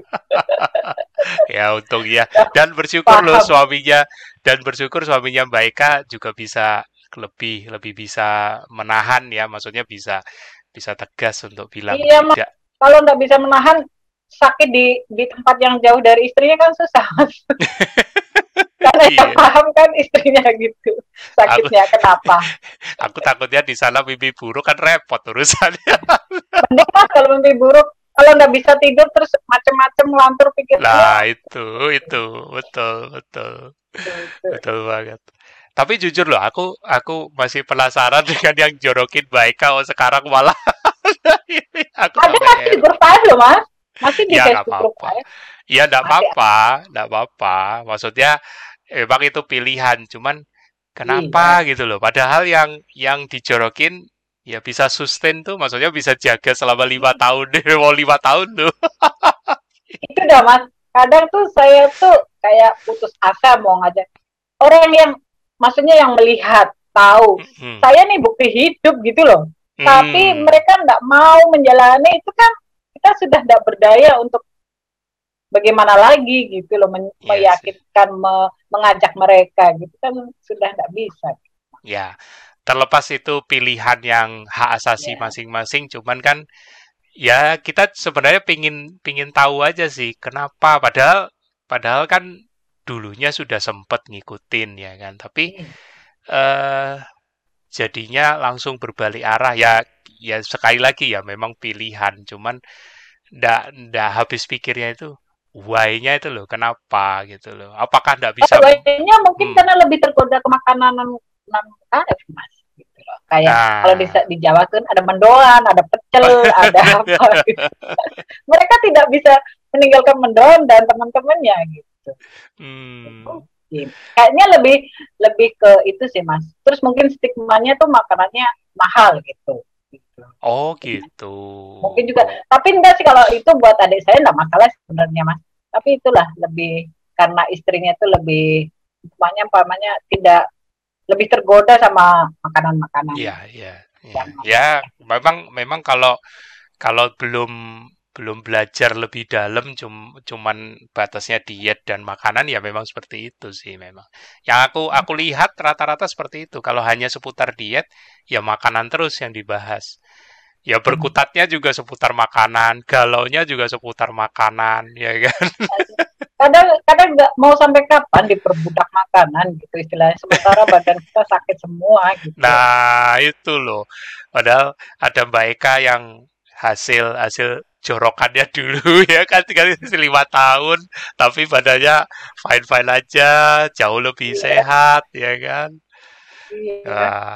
ya untung ya. Dan bersyukur Paham. loh suaminya dan bersyukur suaminya Mbak Eka juga bisa lebih lebih bisa menahan ya. Maksudnya bisa bisa tegas untuk bilang iya, tidak. Kalau nggak bisa menahan sakit di di tempat yang jauh dari istrinya kan susah iya. paham kan istrinya gitu. Sakitnya aku, kenapa? Aku takutnya di sana mimpi buruk kan repot urusannya. Mending mas kalau mimpi buruk kalau nggak bisa tidur terus macem-macem ngelantur pikir. Lah itu itu. Betul betul. Betul, betul banget. Tapi jujur loh aku aku masih penasaran dengan yang jorokin baik kalau sekarang malah. Aku ada masih bertahan loh mas. Masih di ya, Facebook apa -apa. Iya, enggak apa-apa, enggak apa-apa. Maksudnya emang itu pilihan, cuman kenapa iya. gitu loh. Padahal yang yang dijorokin ya bisa sustain tuh, maksudnya bisa jaga selama lima tahun deh, mau lima tahun tuh. itu dah mas. Kadang tuh saya tuh kayak putus asa mau ngajak orang yang, maksudnya yang melihat tahu, hmm. saya nih bukti hidup gitu loh. Hmm. Tapi mereka nggak mau menjalani itu kan kita sudah tidak berdaya untuk bagaimana lagi gitu loh men yes. meyakinkan me mengajak mereka gitu kan sudah tidak bisa. Ya, terlepas itu pilihan yang hak asasi ya. masing-masing, yeah. cuman kan ya kita sebenarnya pingin pingin tahu aja sih kenapa padahal padahal kan dulunya sudah sempat ngikutin ya kan tapi hmm. uh, jadinya langsung berbalik arah ya ya sekali lagi ya memang pilihan cuman ndak ndak habis pikirnya itu why-nya itu loh kenapa gitu loh apakah ndak bisa why-nya mungkin hmm. karena lebih tergoda ke makanan non karif mas gitu loh kayak nah. kalau di, di Jawa kan ada mendoan ada pecel ada apa gitu. mereka tidak bisa meninggalkan mendoan dan teman-temannya gitu hmm. kayaknya lebih lebih ke itu sih mas terus mungkin stigmanya tuh makanannya mahal gitu. Oh gitu. Mungkin juga, tapi enggak sih kalau itu buat adik saya enggak masalah sebenarnya mas. Tapi itulah lebih karena istrinya itu lebih umpamanya umpamanya tidak lebih tergoda sama makanan-makanan. Iya iya. Ya, ya memang memang kalau kalau belum belum belajar lebih dalam cum, cuman batasnya diet dan makanan ya memang seperti itu sih memang. Yang aku hmm. aku lihat rata-rata seperti itu. Kalau hanya seputar diet ya makanan terus yang dibahas. Ya hmm. berkutatnya juga seputar makanan, galaunya juga seputar makanan, ya kan. Kadang kadang nggak mau sampai kapan diperbudak makanan gitu istilahnya. Sementara badan kita sakit semua gitu. Nah, itu loh. Padahal ada Mbak Eka yang hasil hasil jorokannya dulu ya kan tinggal lima tahun tapi badannya fine fine aja jauh lebih yeah. sehat ya kan yeah. nah,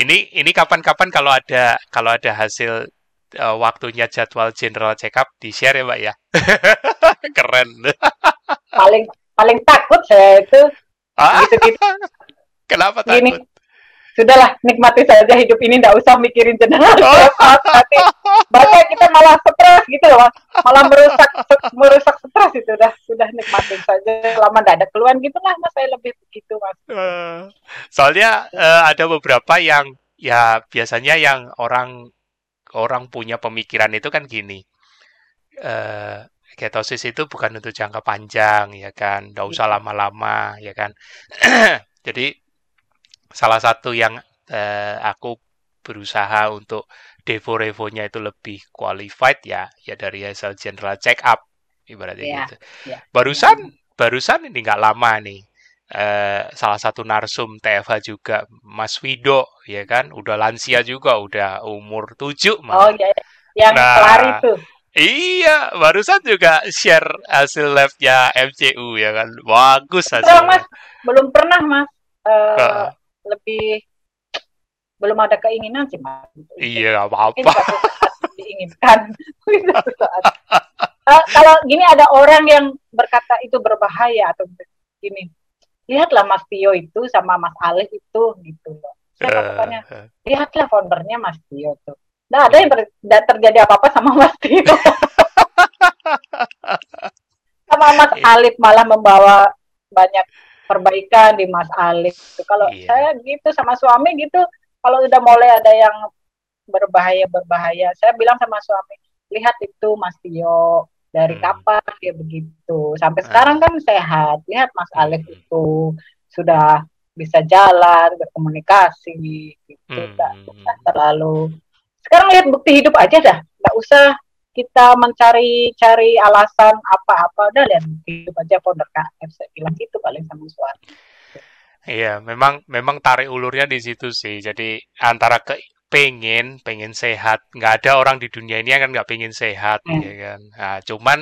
ini ini kapan-kapan kalau ada kalau ada hasil uh, waktunya jadwal general check up di share ya mbak ya keren paling paling takut saya itu ah? gitu gitu kenapa takut Gini, sudahlah nikmati saja hidup ini tidak usah mikirin jenazah oh. nanti baca kita malah stres gitu loh malah merusak merusak stres itu udah sudah nikmatin saja. Selama tidak ada keluhan gitu lah mas. Saya lebih begitu mas. Uh, soalnya uh, ada beberapa yang ya biasanya yang orang orang punya pemikiran itu kan gini. Uh, ketosis itu bukan untuk jangka panjang ya kan. Nggak usah iya. lama-lama ya kan. Jadi salah satu yang uh, aku berusaha untuk devo-revonya itu lebih qualified ya ya dari hasil general check up ibaratnya yeah, gitu. Yeah. Barusan yeah. barusan ini nggak lama nih eh, salah satu narsum TFH juga Mas Wido ya kan udah lansia juga udah umur tujuh malah. Oh iya, iya. yang nah, kelar itu. Iya, barusan juga share hasil labnya MCU ya kan. Bagus hasilnya. Mas, belum pernah Mas. Uh, uh. Lebih belum ada keinginan sih mas iya apa-apa diinginkan uh, kalau gini ada orang yang berkata itu berbahaya atau gini lihatlah Mas Tio itu sama Mas Alif itu gitu loh saya katanya uh, uh. lihatlah foundernya Mas Tio tuh Nah, ada yang ter terjadi apa-apa sama Mas Tio. sama Mas yeah. Alif malah membawa banyak perbaikan di Mas Alif. Kalau yeah. saya gitu sama suami gitu, kalau udah mulai ada yang berbahaya berbahaya saya bilang sama suami lihat itu Mas Tio dari hmm. kapan dia begitu sampai sekarang kan sehat lihat Mas Alif hmm. itu sudah bisa jalan berkomunikasi gitu hmm. Nggak, terlalu sekarang lihat bukti hidup aja dah nggak usah kita mencari cari alasan apa-apa udah lihat hidup aja founder KF saya bilang gitu paling sama suami Iya, memang memang tarik ulurnya di situ sih. Jadi antara ke pengen pengen sehat, nggak ada orang di dunia ini yang kan nggak pengen sehat, hmm. ya kan. Nah, cuman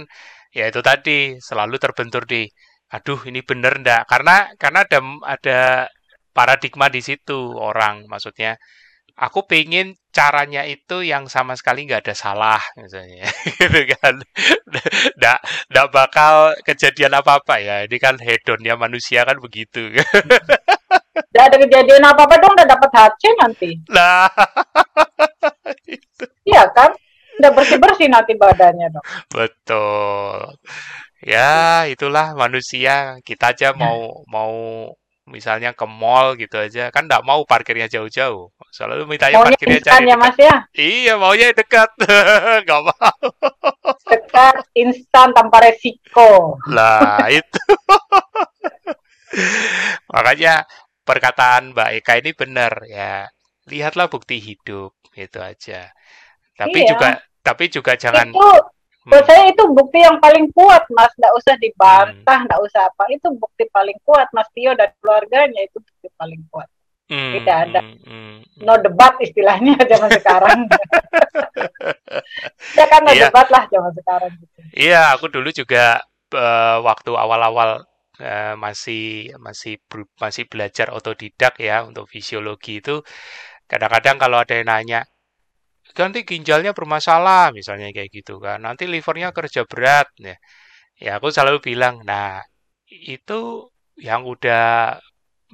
ya itu tadi selalu terbentur di, aduh ini bener ndak? Karena karena ada ada paradigma di situ orang, maksudnya aku pengen caranya itu yang sama sekali nggak ada salah misalnya. Gitu kan. Nggak nggak bakal kejadian apa apa ya. Ini kan hedonnya manusia kan begitu. Nggak ada kejadian apa apa dong udah dapat HC nanti. Nah iya kan? Udah bersih bersih nanti badannya dong. Betul. Ya itulah manusia. Kita aja mau mau misalnya ke mall gitu aja. Kan nggak mau parkirnya jauh-jauh. Selalu minta maunya parkirnya cari ya mas ya? Iya maunya dekat. Nggak mau. Dekat instan tanpa resiko. Lah itu. Makanya perkataan Mbak Eka ini benar ya. Lihatlah bukti hidup itu aja. Tapi iya. juga tapi juga jangan itu Buat hmm. saya itu bukti yang paling kuat, Mas. Nggak usah dibantah, hmm. nggak usah apa. Itu bukti paling kuat, Mas Tio dan keluarganya itu bukti paling kuat. Hmm. Tidak ada hmm. hmm no debat istilahnya zaman sekarang. ya kan no iya. debat lah zaman sekarang. Gitu. Iya, aku dulu juga uh, waktu awal-awal uh, masih masih masih belajar otodidak ya untuk fisiologi itu kadang-kadang kalau ada yang nanya ganti ginjalnya bermasalah misalnya kayak gitu kan. Nanti livernya kerja berat ya. Ya aku selalu bilang nah itu yang udah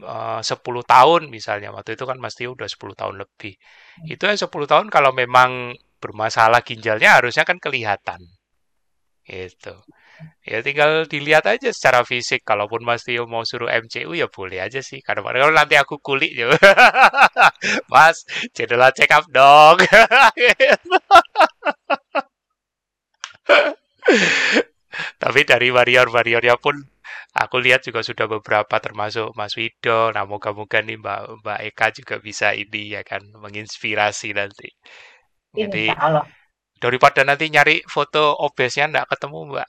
eh, uh, 10 tahun misalnya waktu itu kan pasti udah 10 tahun lebih. Itu yang 10 tahun kalau memang bermasalah ginjalnya harusnya kan kelihatan. Itu Ya tinggal dilihat aja secara fisik. Kalaupun Mas Tio mau suruh MCU ya boleh aja sih. Karena kalau nanti aku kulik ya. Mas, jadilah check up dong. Tapi dari warrior-warriornya pun aku lihat juga sudah beberapa termasuk Mas Wido. Nah, moga-moga nih Mbak Mbak Eka juga bisa ini ya kan menginspirasi nanti. Jadi Allah daripada nanti nyari foto obesnya nggak ketemu mbak.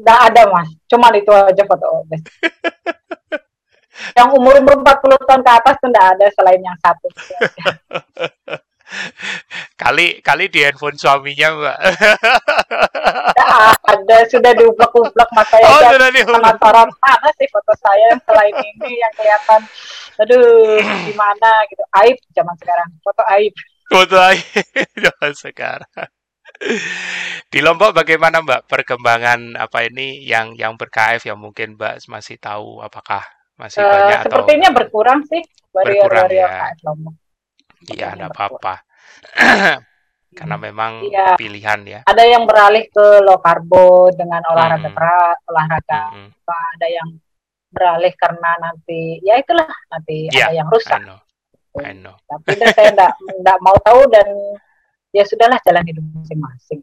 Nggak ada mas. Cuma itu aja foto obes. Yang umur umur 40 tahun ke atas tuh nggak ada selain yang satu. Kali kali di handphone suaminya mbak ada sudah diuplek-uplek makanya oh, sudah penasaran. Mana sih foto saya yang selain ini yang kelihatan aduh gimana? Gitu. Aib zaman sekarang. Foto aib. Foto aib zaman sekarang. Di Lombok bagaimana Mbak perkembangan apa ini yang yang berKF yang mungkin Mbak masih tahu? Apakah masih uh, banyak sepertinya atau berkurang sih warrior berkurang, warrior ya. KF Lombok. Iya, ada apa-apa. Karena memang iya. pilihan ya. Ada yang beralih ke low karbo dengan olahraga hmm. keras, olahraga hmm. apa, ada yang beralih karena nanti ya itulah nanti yeah, ada yang rusak. I know. I know. Tapi saya enggak enggak mau tahu dan ya sudahlah jalan hidup masing-masing.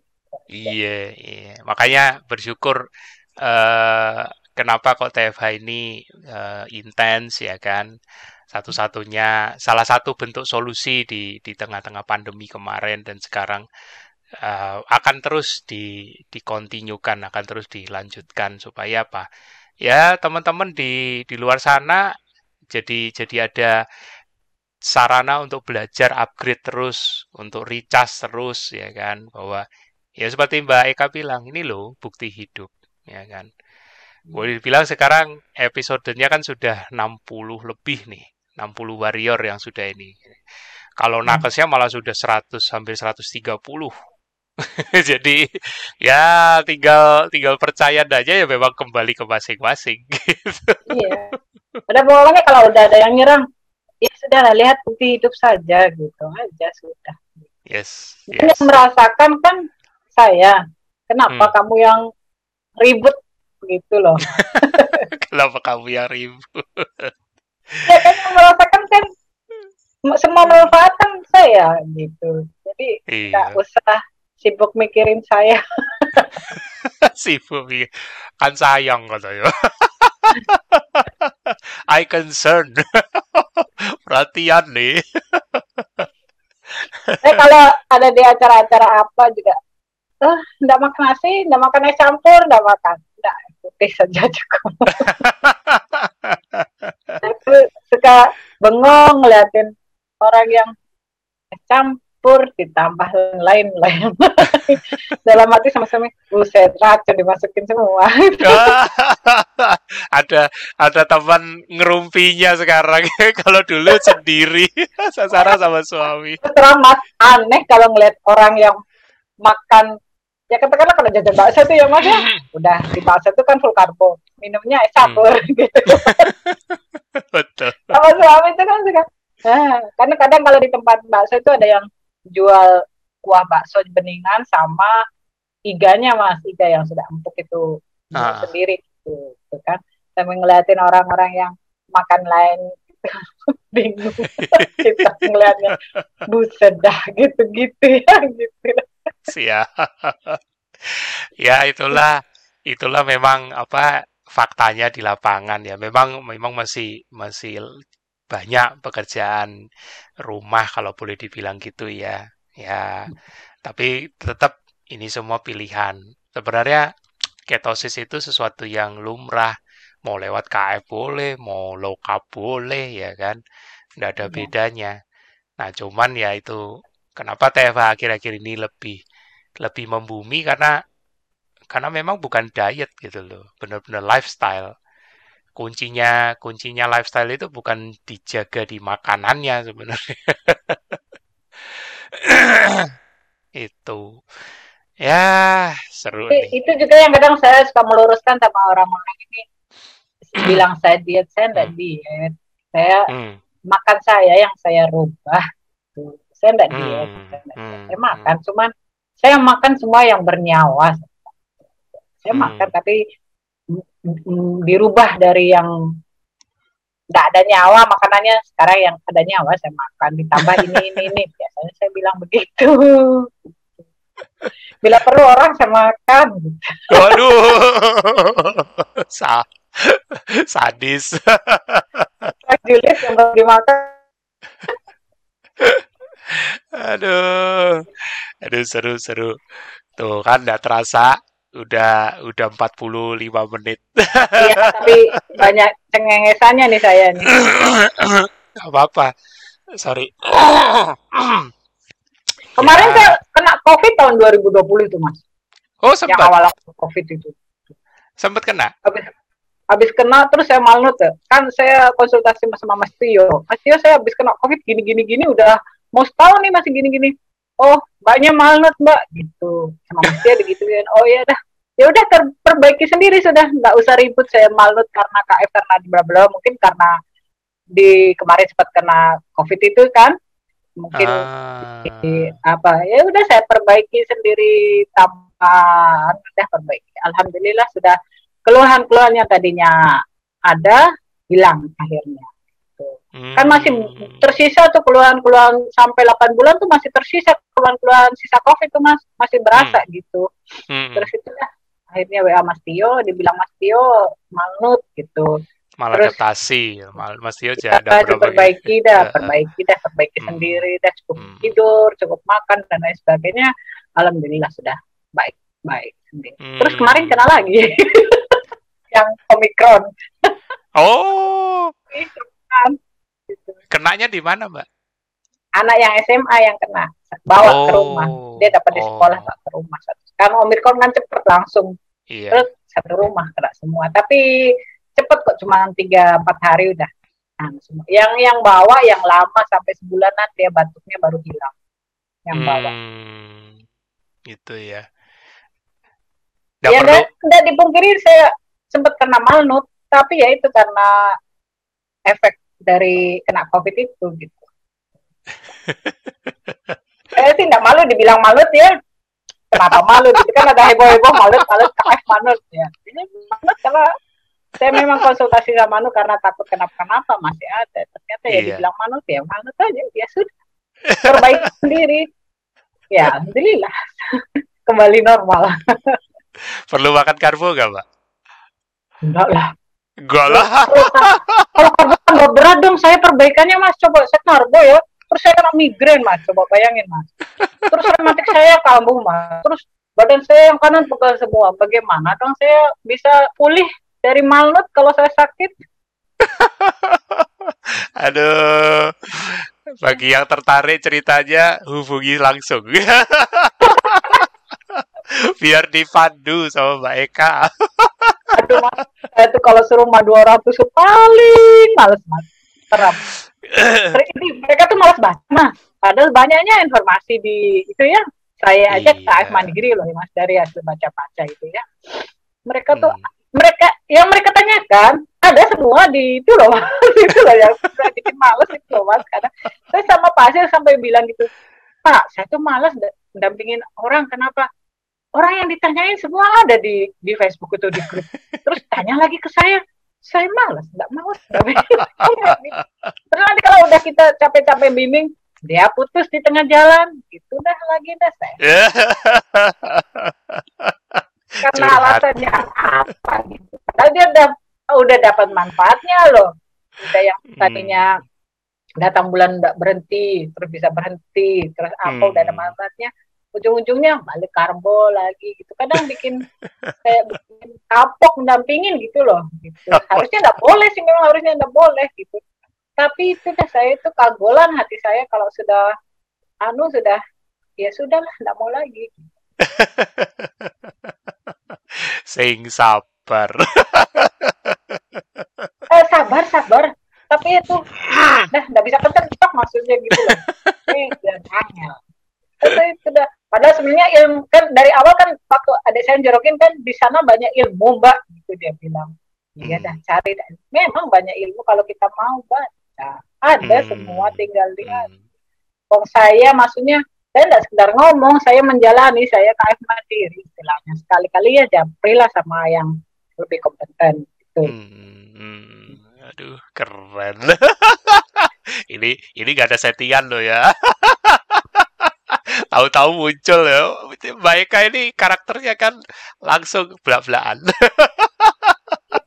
Iya, iya. Makanya bersyukur uh, kenapa kok TFH ini uh, intens ya kan? Satu-satunya salah satu bentuk solusi di di tengah-tengah pandemi kemarin dan sekarang uh, akan terus di dikontinyukan akan terus dilanjutkan supaya apa? Ya teman-teman di di luar sana jadi jadi ada sarana untuk belajar upgrade terus untuk recharge terus ya kan? Bahwa ya seperti Mbak Eka bilang ini loh bukti hidup ya kan boleh bilang sekarang episodenya kan sudah 60 lebih nih 60 warrior yang sudah ini. Kalau hmm. nakesnya malah sudah 100 hampir 130. Jadi ya tinggal tinggal percaya aja ya memang kembali ke masing-masing gitu. Iya. Ada bolanya kalau udah ada yang nyerang, ya sudah lihat bukti hidup saja gitu aja sudah. Yes. yes. Yang merasakan kan saya. Kenapa hmm. kamu yang ribut gitu loh? Kenapa kamu yang ribut? ya kan yang merasakan kan semua manfaat kan saya gitu jadi iya. nggak iya. usah sibuk mikirin saya sibuk mikir kan sayang katanya I concern perhatian nih eh kalau ada di acara-acara apa juga eh enggak makan nasi enggak makan es campur enggak makan enggak putih saja cukup. Aku suka bengong ngeliatin orang yang campur ditambah lain-lain. Dalam hati sama-sama buset racun dimasukin semua. Ada ada teman ngerumpinya sekarang. Kalau dulu sendiri sasara sama suami. Teramat aneh kalau ngeliat orang yang makan ya katakanlah kalau jajan bakso itu ya mas ya. Udah di bakso itu kan full karbo. Minumnya es campur hmm. gitu. Betul. Sama suami itu kan juga nah, karena kadang kalau di tempat bakso itu ada yang jual kuah bakso beningan sama iganya mas. Iga yang sudah empuk itu ah. sendiri gitu, gitu kan. Sambil ngeliatin orang-orang yang makan lain bingung. Kita ngeliatnya buset dah gitu-gitu ya gitu siap ya itulah itulah memang apa faktanya di lapangan ya. Memang memang masih masih banyak pekerjaan rumah kalau boleh dibilang gitu ya. Ya, tapi tetap ini semua pilihan. Sebenarnya ketosis itu sesuatu yang lumrah. Mau lewat KF boleh, mau low carb boleh ya kan. Nggak ada iya. bedanya. Nah, cuman ya itu kenapa TFA akhir-akhir ini lebih lebih membumi karena karena memang bukan diet gitu loh, benar-benar lifestyle. Kuncinya kuncinya lifestyle itu bukan dijaga di makanannya sebenarnya. itu. Ya, seru nih. Itu juga yang kadang saya suka meluruskan sama orang-orang ini bilang saya diet, saya enggak hmm. diet. Saya hmm. makan saya yang saya rubah. Saya diet. Hmm. Saya, hmm. saya makan, hmm. cuman saya makan semua yang bernyawa saya hmm. makan tapi dirubah dari yang nggak ada nyawa makanannya sekarang yang ada nyawa saya makan ditambah ini ini ini biasanya saya bilang begitu bila perlu orang saya makan waduh Sa sadis Juliet yang baru dimakan aduh aduh seru seru tuh kan nggak terasa udah udah 45 menit. Iya, tapi banyak cengengesannya nih saya nih. apa-apa. Sorry. Kemarin ya. saya kena Covid tahun 2020 itu, Mas. Oh, sempat. Yang awal Covid itu. Sempat kena? Habis, habis kena terus saya malnut ya. Kan saya konsultasi sama Mas Tio. Mas Tio saya habis kena Covid gini gini gini udah mau setahun nih masih gini gini oh banyak malnut mbak. Gitu. Sama dia digituin. Oh ya dah. Ya udah terperbaiki sendiri sudah. Nggak usah ribut saya malnut karena KF karena di bla bla. Mungkin karena di kemarin sempat kena covid itu kan. Mungkin ah. di, apa. Ya udah saya perbaiki sendiri tanpa udah perbaiki. Alhamdulillah sudah keluhan-keluhannya tadinya ada hilang akhirnya Hmm. Kan masih tersisa tuh keluhan-keluhan sampai 8 bulan tuh masih tersisa keluhan-keluhan sisa COVID tuh Mas, masih berasa hmm. gitu. Hmm. Terus itu ya akhirnya WA Mas Tio, dibilang Mas Tio manut gitu. Maladaptasi, Mas Tio ada perbaiki dah, perbaiki dah, perbaiki hmm. sendiri dah, cukup hmm. tidur, cukup makan dan lain sebagainya. Alhamdulillah sudah baik, baik sendiri. Hmm. Terus kemarin kena lagi yang Omikron. oh. Kan. Kenanya di mana, Mbak? Anak yang SMA yang kena, bawa oh, ke rumah. Dia dapat di sekolah, oh. ke rumah. Karena Omikron kan cepet langsung. Iya. Terus satu rumah kena semua. Tapi cepet kok, cuma tiga empat hari udah. Nah, semua. Yang yang bawa yang lama sampai sebulanan dia batuknya baru hilang. Yang hmm, bawa. Gitu ya. Gak ya perlu... dipungkiri saya sempat kena malnut, tapi ya itu karena efek dari kena covid itu gitu. Saya sih nggak malu dibilang malu ya. Kenapa malu gitu kan ada heboh-heboh malu malu KF manut ya. Ini malu kalau saya memang konsultasi sama Manu karena takut kenapa-kenapa masih ada. Ternyata ya iya. dibilang manut ya manut aja ya sudah. Perbaiki sendiri. Ya alhamdulillah. Kembali normal. Perlu makan karbo gak mbak? Enggak lah. Enggak lah. Kalau karbo tambah berat dong saya perbaikannya mas. Coba saya karbo ya. Terus saya kena migrain mas. Coba bayangin mas. Terus rematik saya kambuh mas. Terus badan saya yang kanan pegal semua. Bagaimana dong saya bisa pulih dari malnut kalau saya sakit? Aduh. Bagi yang tertarik ceritanya hubungi langsung. Biar dipandu sama Mbak Eka Aduh mas, saya tuh kalau suruh mah 200 paling males mas. Terap. Ini mereka tuh males banget mah. Padahal banyaknya informasi di itu ya. Saya aja iya. KF Mandiri loh mas dari hasil baca-baca itu ya. Mereka tuh hmm. mereka yang mereka tanyakan ada semua di itu loh mas. itu loh yang bikin males itu loh mas. Karena saya sama Pak sampai bilang gitu, Pak saya tuh males dampingin orang kenapa? Orang yang ditanyain semua ada di di Facebook itu di grup terus tanya lagi ke saya saya malas nggak mau terus nanti kalau udah kita capek-capek bimbing dia putus di tengah jalan itu dah lagi dah saya karena Curhat. alasannya apa gitu padahal dia udah udah dapat manfaatnya loh udah yang hmm. tadinya hmm. datang bulan udah berhenti terus bisa berhenti terus apa hmm. udah ada manfaatnya ujung-ujungnya balik karbo lagi gitu. Kadang bikin kayak bikin kapok mendampingin gitu loh gitu. harusnya nggak boleh sih memang harusnya nggak boleh gitu. Tapi itu dah saya itu kagolan hati saya kalau sudah anu sudah ya sudah lah nggak mau lagi. Sing sabar. Eh sabar sabar. Tapi itu dah nggak bisa kenceng maksudnya gitu loh. Eh dan itu sudah Padahal sebenarnya ilmu kan dari awal kan waktu ada saya jorokin kan di sana banyak ilmu mbak, gitu dia bilang. Iya hmm. dah cari. Memang banyak ilmu kalau kita mau baca. Ada hmm. semua tinggal lihat. Hmm. saya maksudnya saya tidak sekedar ngomong, saya menjalani, saya KF mandiri istilahnya. Sekali-kali ya jamprilah sama yang lebih kompeten. Gitu. Hmm. Aduh, keren. ini ini gak ada settingan loh ya. tahu-tahu muncul ya. Mbak Eka ini karakternya kan langsung belak-belakan.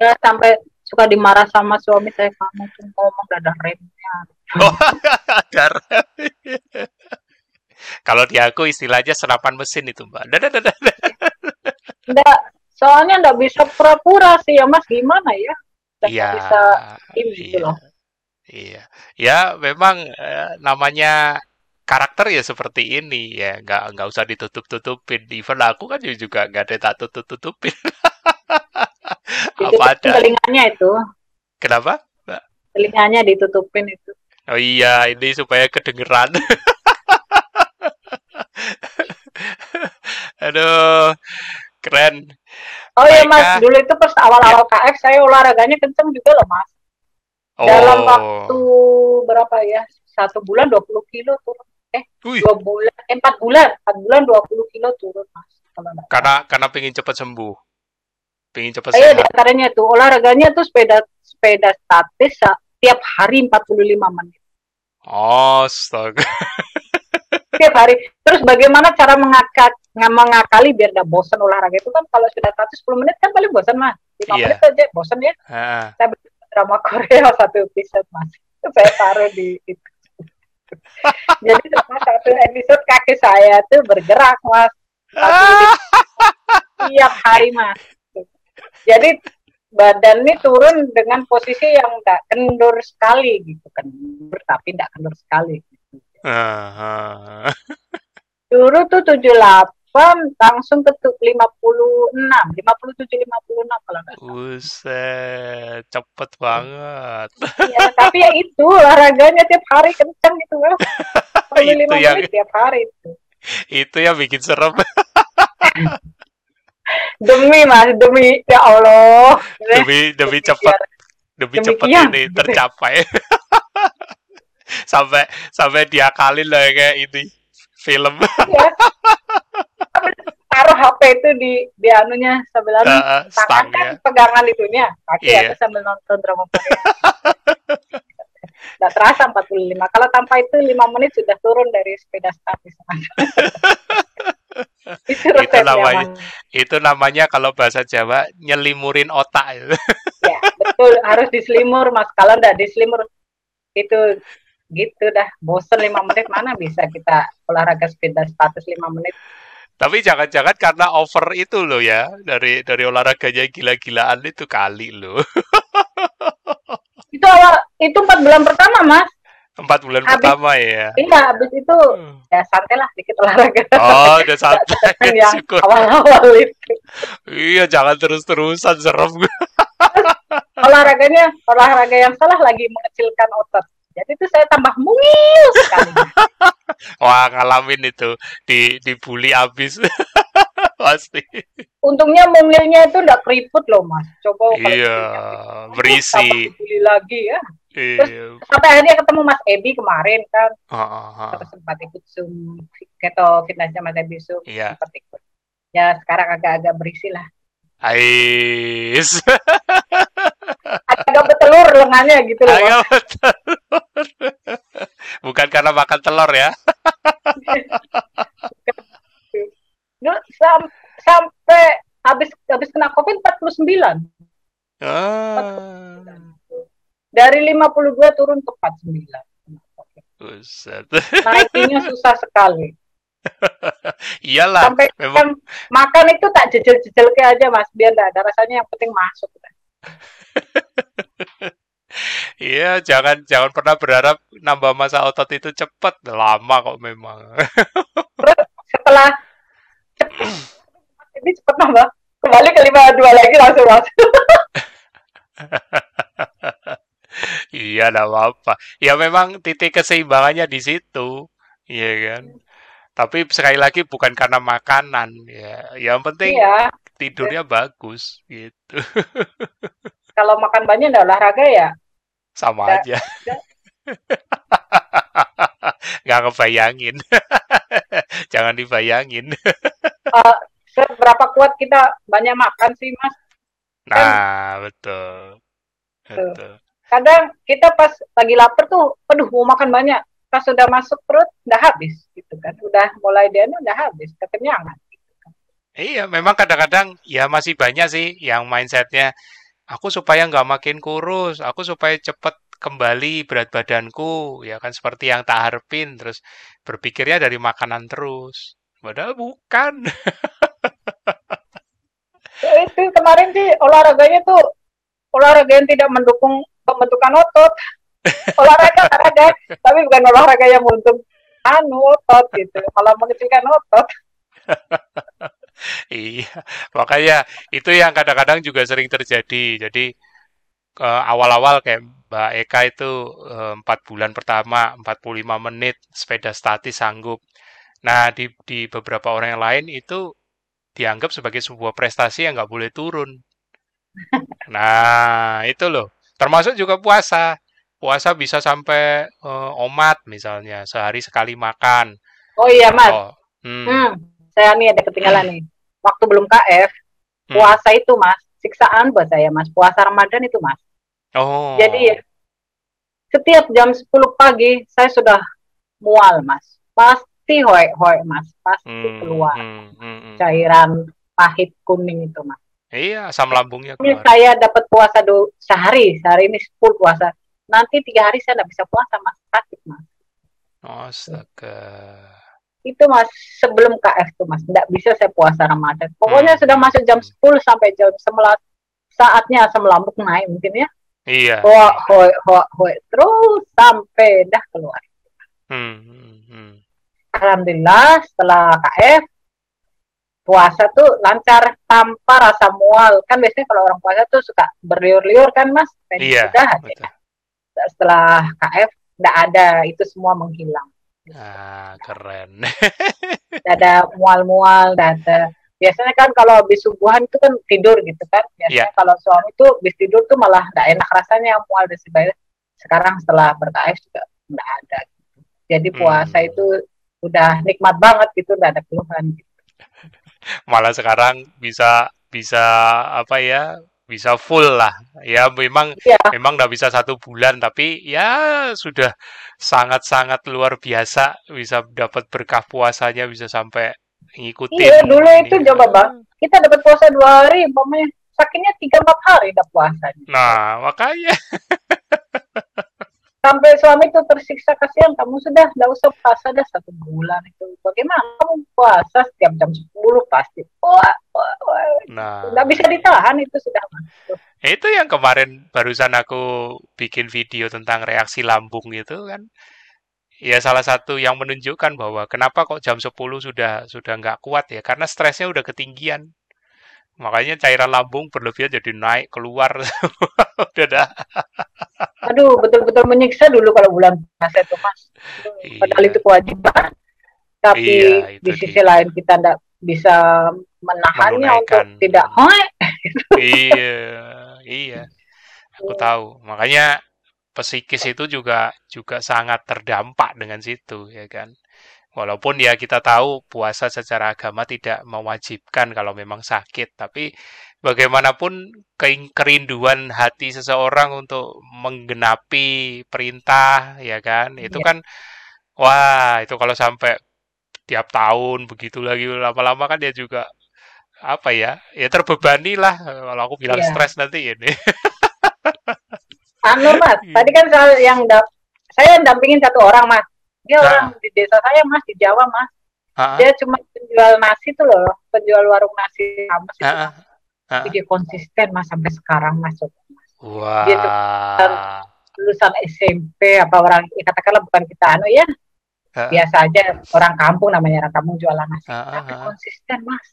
ya, sampai suka dimarah sama suami saya kamu tuh ngomong ada remnya. Oh, ada rem. Kalau di aku istilahnya senapan mesin itu, Mbak. Enggak, soalnya enggak bisa pura-pura sih ya, Mas. Gimana ya? Iya. Bisa ini gitu iya. gitu loh. Iya. Ya, memang eh, namanya karakter ya seperti ini ya nggak nggak usah ditutup tutupin even aku kan juga nggak ada tak tutup tutupin apa ada? telinganya itu. Kenapa? Mbak? telinganya ditutupin itu. Oh iya ini supaya kedengeran. Aduh keren. Oh iya mas. Dulu itu pas awal-awal ya. KF saya olahraganya kenceng juga loh mas. Oh. dalam waktu berapa ya? Satu bulan 20 kilo turun eh dua bulan eh, empat bulan empat bulan 20 kilo turun mas karena karena pengen cepat sembuh pengen cepat Iya, di antaranya tuh olahraganya tuh sepeda sepeda statis tiap hari 45 menit. Oh, astaga. tiap hari. Terus bagaimana cara mengakak mengakali biar gak bosan olahraga itu kan kalau sudah statis 10 menit kan paling bosan mas. 5 yeah. menit aja bosan ya. Uh. Saya drama Korea satu episode mas. Itu saya taruh di itu. Jadi selama satu episode kaki saya tuh bergerak mas. Tiap hari mas jadi badan ini turun dengan posisi yang tidak kendur sekali gitu kendur tapi tidak kendur sekali gitu. uh, Dulu tuh 78 langsung ke 56, 57 56 kalau enggak salah. Buset, cepet banget. ya, tapi ya itu olahraganya tiap hari kencang gitu kan. itu yang tiap hari itu. Itu yang bikin serem demi mas demi ya Allah demi demi cepat demi cepat ini tercapai sampai sampai dia kali lah kayak ini film ya. Taruh HP itu di di anunya sebelah uh, tangan kan ya. pegangan itunya. Kaki yeah. aku sambil nonton drama Korea. Tidak terasa 45 kalau tanpa itu 5 menit sudah turun dari sepeda statis itu, itu namanya itu namanya kalau bahasa Jawa nyelimurin otak ya betul. Harus diselimur mas. Kalau enggak diselimur itu gitu dah. Bosen lima menit. Mana bisa kita olahraga sepeda status lima menit tapi jangan-jangan karena over itu loh ya dari dari olahraganya gila-gilaan itu kali loh itu awal itu empat bulan pertama mas Empat bulan habis, pertama ya. Iya, habis itu hmm. ya santai lah dikit olahraga. Oh, udah santai. ya, awal-awal itu. Iya, jangan terus-terusan serem. Olahraganya olahraga yang salah lagi mengecilkan otot. Jadi itu saya tambah mungil sekali. Wah, ngalamin itu di dibully abis. Pasti. Untungnya mungilnya itu enggak keriput loh, Mas. Coba Iya, berisi. Dibully lagi ya. Terus iya. sampai akhirnya ketemu Mas Ebi kemarin kan. Uh, uh, sempat ikut Zoom keto fitnessnya Mas Ebi Zoom yeah. sempat ikut. Ya sekarang agak-agak berisi lah. Ais. agak betelur lengannya gitu loh. Agak betelur. Bukan karena makan telur ya. Sam sampai habis habis kena Covid 49. Ah. 49 dari 52 turun ke 49. Buset. Naikinya susah sekali. Iyalah. Sampai memang... makan itu tak jejel-jejel kayak aja mas, biar enggak ada rasanya yang penting masuk. Iya, jangan jangan pernah berharap nambah masa otot itu cepat, lama kok memang. Terus setelah ini cepat nambah, kembali ke lima dua lagi langsung masuk. Iya, enggak apa-apa. Ya memang titik keseimbangannya di situ, iya kan. Tapi sekali lagi bukan karena makanan, ya. Yang penting iya. tidurnya bagus, gitu. Kalau makan banyak enggak olahraga ya? Sama enggak, aja. Enggak ngebayangin. Jangan dibayangin. uh, seberapa kuat kita banyak makan sih, Mas? Nah, kan, betul. Betul kadang kita pas lagi lapar tuh, aduh mau makan banyak, pas sudah masuk perut udah habis gitu kan, udah mulai dia udah habis, kekenyangan. Gitu kan. Iya, memang kadang-kadang ya masih banyak sih yang mindsetnya aku supaya nggak makin kurus, aku supaya cepet kembali berat badanku, ya kan seperti yang tak harapin, terus berpikirnya dari makanan terus. Padahal bukan. itu kemarin sih olahraganya tuh olahraga yang tidak mendukung pembentukan otot olahraga olahraga tapi bukan olahraga yang untuk anu otot gitu malah mengecilkan otot iya makanya itu yang kadang-kadang juga sering terjadi jadi uh, awal-awal kayak Mbak Eka itu eh, empat uh, bulan pertama 45 menit sepeda statis sanggup nah di di beberapa orang yang lain itu dianggap sebagai sebuah prestasi yang nggak boleh turun nah itu loh Termasuk juga puasa. puasa bisa sampai uh, omat misalnya sehari sekali makan. Oh iya mas. Oh, hmm. Hmm, saya nih ada ketinggalan nih. Waktu belum KF, hmm. puasa itu mas siksaan buat saya mas. Puasa Ramadan itu mas. Oh. Jadi setiap jam 10 pagi saya sudah mual mas. Pasti hoe hoe mas. Pasti hmm, keluar hmm, hmm, hmm. cairan pahit kuning itu mas. Iya, asam lambungnya keluar. Ini saya dapat puasa do sehari, sehari ini full puasa. Nanti tiga hari saya tidak bisa puasa, mas sakit mas. Astaga. Itu mas sebelum KF tuh mas, tidak bisa saya puasa Ramadan. Pokoknya hmm. sudah masuk jam 10 sampai jam 11 saatnya asam lambung naik mungkin ya. Iya. Hoa, hoa, hoa, hoa, terus sampai dah keluar. Hmm, hmm, hmm. Alhamdulillah setelah KF puasa tuh lancar tanpa rasa mual kan biasanya kalau orang puasa tuh suka berliur-liur kan mas iya, sudah betul. setelah KF tidak ada itu semua menghilang ah keren. Tidak ada mual-mual ada biasanya kan kalau habis subuhan itu kan tidur gitu kan. Biasanya yeah. kalau suami tuh habis tidur tuh malah tidak enak rasanya mual dan sebagainya sekarang setelah ber-KF juga tidak ada jadi puasa hmm. itu udah nikmat banget gitu tidak ada keluhan gitu. Malah sekarang bisa bisa apa ya bisa full lah ya memang ya. memang nggak bisa satu bulan tapi ya sudah sangat-sangat luar biasa bisa dapat berkah puasanya bisa sampai ngikutin iya dulu ini. itu coba bang kita dapat puasa dua hari umpamanya sakitnya tiga empat hari dapat puasa nah makanya sampai suami itu tersiksa kasihan kamu sudah tidak usah puasa dah satu bulan itu. Bagaimana? Kamu puasa setiap jam 10 pasti. Wah, wah, wah. nah. Nggak bisa ditahan itu sudah itu yang kemarin barusan aku bikin video tentang reaksi lambung itu kan. Ya salah satu yang menunjukkan bahwa kenapa kok jam 10 sudah sudah nggak kuat ya karena stresnya udah ketinggian makanya cairan lambung berlebihan jadi naik keluar. Udah dah. Aduh betul-betul menyiksa dulu kalau bulan puasa itu mas. Iya. padahal itu kewajiban. Tapi iya, di sisi dia. lain kita tidak bisa menahannya untuk tidak hoi iya iya. Aku tahu. Makanya psikis itu juga juga sangat terdampak dengan situ ya kan walaupun ya kita tahu puasa secara agama tidak mewajibkan kalau memang sakit tapi bagaimanapun kerinduan hati seseorang untuk menggenapi perintah ya kan itu ya. kan wah itu kalau sampai tiap tahun begitu lagi lama-lama kan dia juga apa ya ya terbebani lah kalau aku bilang ya. stres nanti ini anu mas tadi kan saya yang saya dampingin satu orang mas dia nah. orang di desa saya mas di Jawa mas. Uh -huh. dia cuma penjual nasi tuh loh penjual warung nasi mas. Uh -huh tapi dia konsisten mas sampai sekarang mas. Wah. Dia tuh lulusan SMP apa orang ya katakanlah bukan kita anu ya. Uh, biasa aja orang kampung namanya orang kampung jualan nasi. Uh, uh, tapi konsisten mas.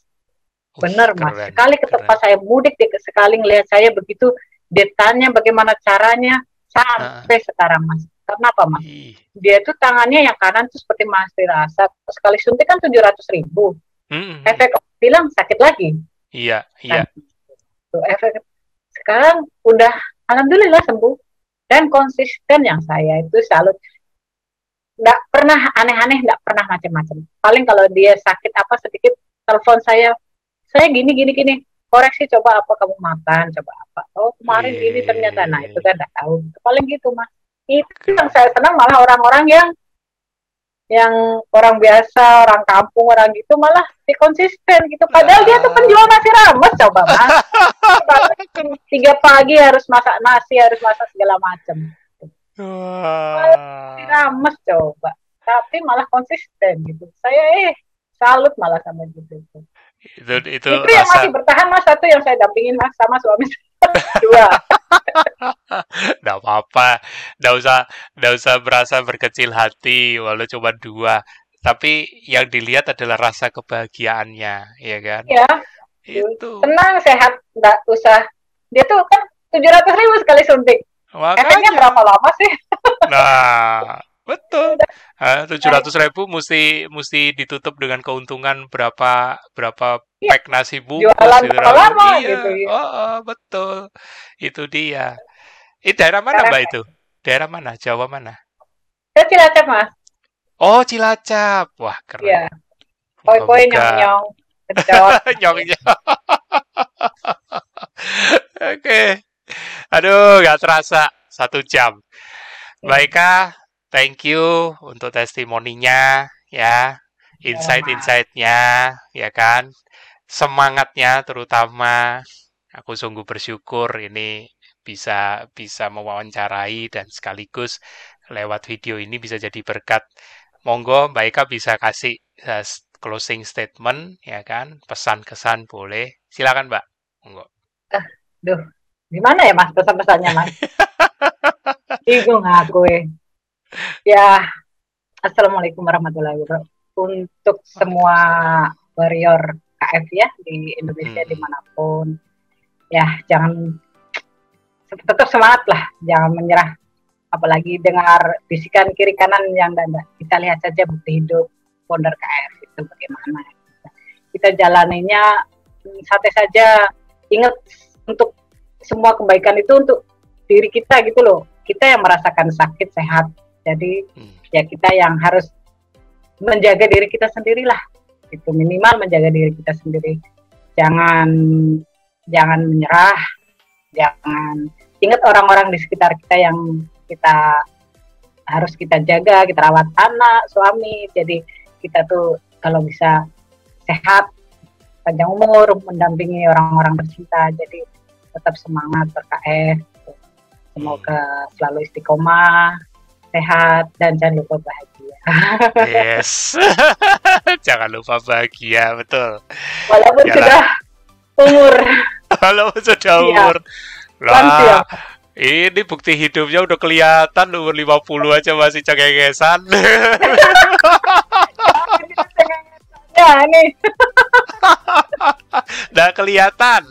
Bener mas. sekali ke tempat saya mudik dia sekali ngelihat saya begitu dia tanya bagaimana caranya sampai uh, sekarang mas. Kenapa mas? Dia tuh tangannya yang kanan tuh seperti masih rasa. Sekali suntik kan tujuh ratus ribu. Mm -hmm. efek bilang sakit lagi. Iya iya. Tuh, efek sekarang udah alhamdulillah sembuh. Dan konsisten yang saya itu salut. Nggak pernah aneh-aneh nggak pernah macam-macam paling kalau dia sakit apa sedikit telepon saya saya gini gini gini koreksi coba apa kamu makan coba apa oh kemarin yeah. gini ternyata nah itu kan nggak tahu paling gitu mas itu yang saya senang malah orang-orang yang yang orang biasa, orang kampung, orang gitu malah si konsisten gitu. Padahal dia tuh penjual nasi rames coba mas. Tiga pagi harus masak nasi, harus masak segala macam. Nasi rames coba. Tapi malah konsisten gitu. Saya eh salut malah sama gitu. Itu itu, itu yang masih bertahan mas satu yang saya dampingin mas sama suami dua. Nggak apa-apa, nggak usah, nggak usah berasa berkecil hati, walau cuma dua. Tapi yang dilihat adalah rasa kebahagiaannya, ya kan? Ya. Itu. Tenang, sehat, nggak usah. Dia tuh kan tujuh ratus ribu sekali suntik. Makanya. Efeknya berapa lama sih? nah, betul. Tujuh ratus ribu mesti mesti ditutup dengan keuntungan berapa berapa ya, pack nasi bungkus jualan gitu. lama iya. gitu ya. Oh, oh, betul. Itu dia. Itu daerah mana Mbak itu? daerah mana? Jawa mana? Ke Cilacap, Mas. Oh, Cilacap. Wah, keren. Iya. Poi-poi nyong-nyong. nyong-nyong. Oke. Aduh, gak terasa satu jam. Baik, Kak. Thank you untuk testimoninya, ya. Insight-insightnya, ya kan. Semangatnya terutama. Aku sungguh bersyukur ini bisa bisa mewawancarai dan sekaligus lewat video ini bisa jadi berkat. Monggo Mbak Eka bisa kasih uh, closing statement ya kan, pesan kesan boleh. Silakan Mbak. Monggo. Uh, duh, gimana ya Mas pesan-pesannya Mas? Bingung aku eh. Ya, Assalamualaikum warahmatullahi wabarakatuh. Untuk semua warrior KF ya di Indonesia hmm. di mana pun, ya jangan tetap semangat lah, jangan menyerah. Apalagi dengar bisikan kiri kanan yang danda. Kita lihat saja bukti hidup founder KF itu bagaimana. Kita jalaninya hmm, santai saja. Ingat untuk semua kebaikan itu untuk diri kita gitu loh. Kita yang merasakan sakit sehat. Jadi hmm. ya kita yang harus menjaga diri kita sendirilah. Itu minimal menjaga diri kita sendiri. Jangan jangan menyerah, jangan ingat orang-orang di sekitar kita yang kita harus kita jaga, kita rawat anak, suami. Jadi kita tuh kalau bisa sehat, panjang umur, mendampingi orang-orang tercinta. Jadi tetap semangat berKF. Semoga selalu istiqomah, sehat, dan jangan lupa bahagia. Yes, jangan lupa bahagia, betul. Walaupun Yalah. sudah umur. Walaupun sudah iya. umur. Lah, ini bukti hidupnya udah kelihatan umur 50 aja masih cengengesan. ya nih. Udah kelihatan.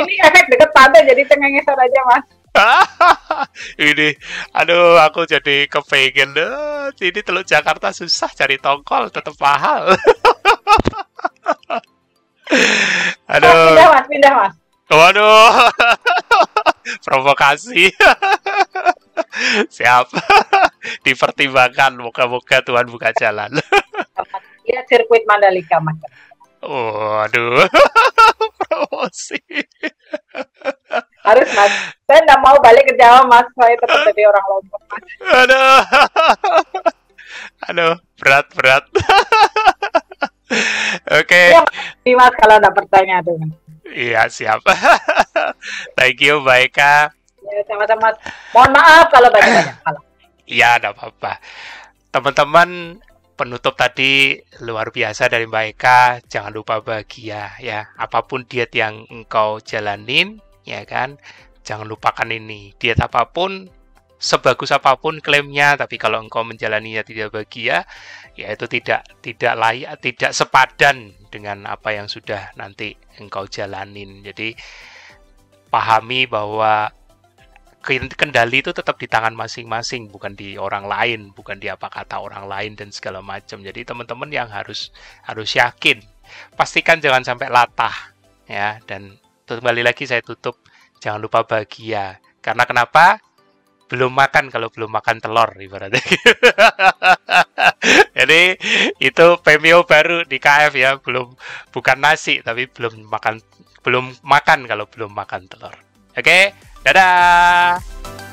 ini efek deket pantai jadi cengengesan aja mas. ini, aduh, aku jadi kepengen deh. Ini teluk Jakarta susah cari tongkol, tetap mahal. aduh. Mas, pindah mas, pindah mas. Waduh, provokasi. Siap. Dipertimbangkan, moga-moga Tuhan buka jalan. Lihat sirkuit Mandalika, Mas. Waduh, promosi. Harus, Mas. Saya nggak mau balik ke Jawa, Mas. Saya tetap jadi orang Lombok, Mas. Aduh. Aduh, berat-berat. Oke. Okay. Ya, Mas, kalau ada pertanyaan tuh. Iya, siap. Thank you, Mbak Eka. Ya, sama-sama. Mohon maaf kalau banyak-banyak Iya, tidak apa-apa. Teman-teman, penutup tadi luar biasa dari Mbak Eka. Jangan lupa bahagia ya. Apa pun diet yang engkau jalanin, ya kan? Jangan lupakan ini. Diet apa pun, sebagus apa pun klaimnya, tapi kalau engkau menjalaninya tidak bahagia, ya itu tidak tidak layak, tidak sepadan dengan apa yang sudah nanti engkau jalanin. Jadi pahami bahwa kendali itu tetap di tangan masing-masing, bukan di orang lain, bukan di apa kata orang lain dan segala macam. Jadi teman-teman yang harus harus yakin, pastikan jangan sampai latah ya. Dan kembali lagi saya tutup, jangan lupa bahagia. Karena kenapa? belum makan kalau belum makan telur ibaratnya. Jadi itu pemio baru di KF ya, belum bukan nasi tapi belum makan belum makan kalau belum makan telur. Oke, dadah.